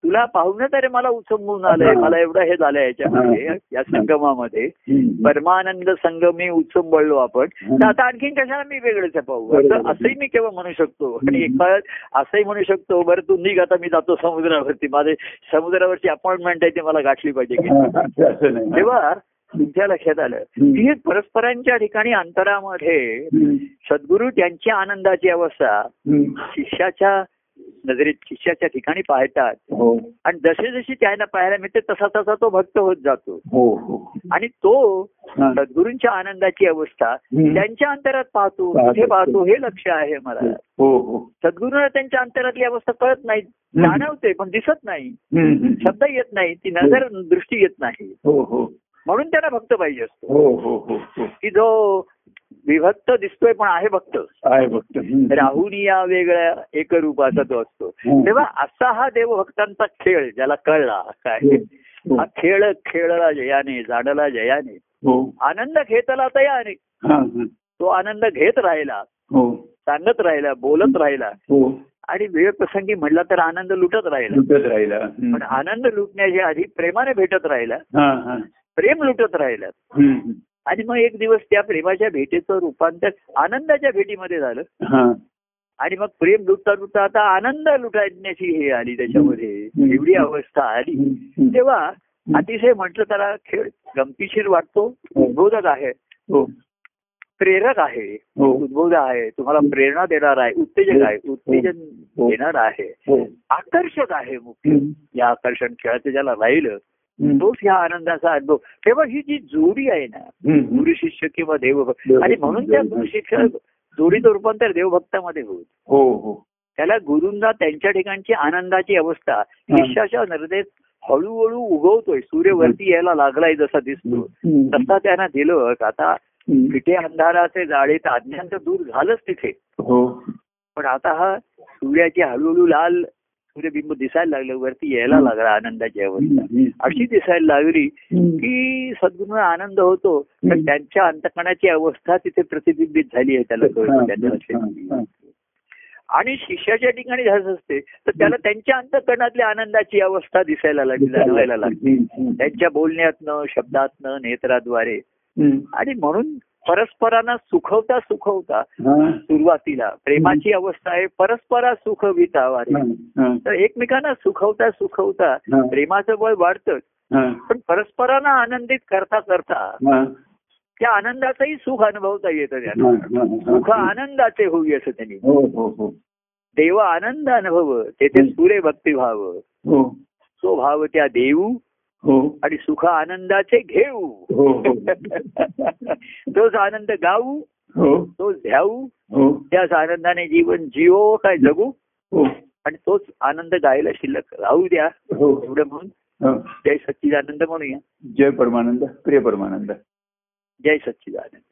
तुला पाहुणं तरी मला उचंबून आलंय. मला एवढं हे झालंय याच्यामध्ये या संगमामध्ये. परमानंद संगमी उचंबळलो आपण. तर आता आणखीन कशाला मी वेगळंच पाहू? असं असंही मी केव्हा म्हणू शकतो? आणि एका असंही म्हणू शकतो बरं तू निघ आता मी जातो समुद्रावरती. माझे समुद्रावरची अपॉइंटमेंट आहे ती मला गाठली पाहिजे. असं नाही. तेव्हा तुमच्या लक्षात आलं. की हे परस्परांच्या ठिकाणी अंतरामध्ये. सद्गुरू त्यांच्या आनंदाची अवस्था. शिष्याच्या नजरेत शिष्याच्या ठिकाणी पाहतात हो. आणि जसे जशी त्यांना पाहायला मिळते तसा तसा तो भक्त होत जातो. हो हो. आणि तो. सद्गुरूंच्या आनंदाची अवस्था. त्यांच्या अंतरात पाहतो. कुठे पाहतो हे लक्ष आहे मला. हो हो. सद्गुरूंना त्यांच्या अंतरातली अवस्था कळत नाही जाणवते पण दिसत नाही. शब्द येत नाही ती नजर दृष्टी येत नाही. म्हणून त्यांना भक्त पाहिजे असतो. की जो विभक्त दिसतोय पण आहे भक्त. आहे भक्त. राहुनी या वेगळ्या एक रूपाचा तो असतो. हम्म. तेव्हा असा हा देवभक्तांचा खेळ ज्याला कळला काय? हो. हा. खेळ खेळला जयाने जाणला जयाने. हो. आनंद घेतला तयाने हा हा. तो आनंद घेत राहिला हो. सांगत राहिला बोलत राहिला. हो. आणि वेळ प्रसंगी म्हणला तर आनंद लुटत राहिला. लुटत राहिला. पण आनंद लुटण्याच्या आधी प्रेमाने भेटत राहिला. हा हा. प्रेम लुटत राहिला. आणि मग एक दिवस त्या प्रेमाच्या भेटीचं रूपांतर आनंदाच्या भेटीमध्ये झालं. हा. आणि मग प्रेम लुटता लुटता आता आनंद लुटायची हे आली त्याच्यामध्ये. एवढी अवस्था आली. तेव्हा अतिशय म्हटलं त्याला खेळ गमतीशीर वाटतो. उद्बोधक आहे. हो. प्रेरक आहे. हो. उद्बोध आहे. तुम्हाला प्रेरणा देणार आहे. उत्तेजक आहे. उत्तेजन हो. देणार आहे. हो. आकर्षक आहे मुख्य. या आकर्षण खेळाचं ज्याला राहिलं. तोच ह्या आनंदाचा अनुभव. तेव्हा ही जी जोडी आहे ना. गुरु शिष्य किंवा देवभक्त. आणि म्हणून त्या गुरु शिष्य जोडीचं रूपांतर देवभक्तामध्ये होत. हो हो. त्याला गुरूंना त्यांच्या ठिकाणची आनंदाची अवस्था शिष्याच्या नजरेत हळूहळू उगवतोय. सूर्य वरती यायला लागलाय जसा दिसतो. तसा त्यांना दिलं. आता. पिठे अंधाराचे जाळे तर अज्ञान तर दूर झालंच तिथे. हो. पण आता हा सूर्याची हळूहळू लाल सूर्यबिंब दिसायला लागलं वरती यायला लागला आनंदाची अवस्था. अशी दिसायला लागली. की सद्गुरूंना आनंद होतो तर. त्यांच्या अंतकणाची अवस्था तिथे प्रतिबिंबित झाली आहे त्याला हा. आणि शिष्याच्या ठिकाणी झालं असते तर त्याला त्यांच्या अंतकरणातल्या आनंदाची अवस्था दिसायला लागली जाणवायला लागली हम्म. त्यांच्या बोलण्यातनं शब्दातनं नेत्राद्वारे. आणि म्हणून परस्परांना सुखवता सुखवता. सुरुवातीला प्रेमाची अवस्था आहे परस्परा सुख वितावारे हा. हा. तर एकमेकांना सुखवता सुखवता. प्रेमाचं बळ वाढतं. पण परस्परांना आनंदित करता करता. त्या आनंदाचंही सुख अनुभवता येतं त्यांना. सुख आनंदाचे होई असं त्यांनी हो हो हो देव आनंद अनुभव तेथे सुरे भक्ती भाव हो तो भाव त्या देऊ आणि सुख आनंदाचे घेऊ. हो हो. तोच आनंद गाऊ हो. तोच ध्याऊ हो. त्याच आनंदाने जीवन जिवो काय जगू. हो. आणि तोच आनंद गायला शिल्लक. राहू द्या. हो. एवढं म्हणून. हो. जय सच्चिदानंद म्हणूया. जय परमानंद प्रिय परमानंद. जय सच्चिदानंद.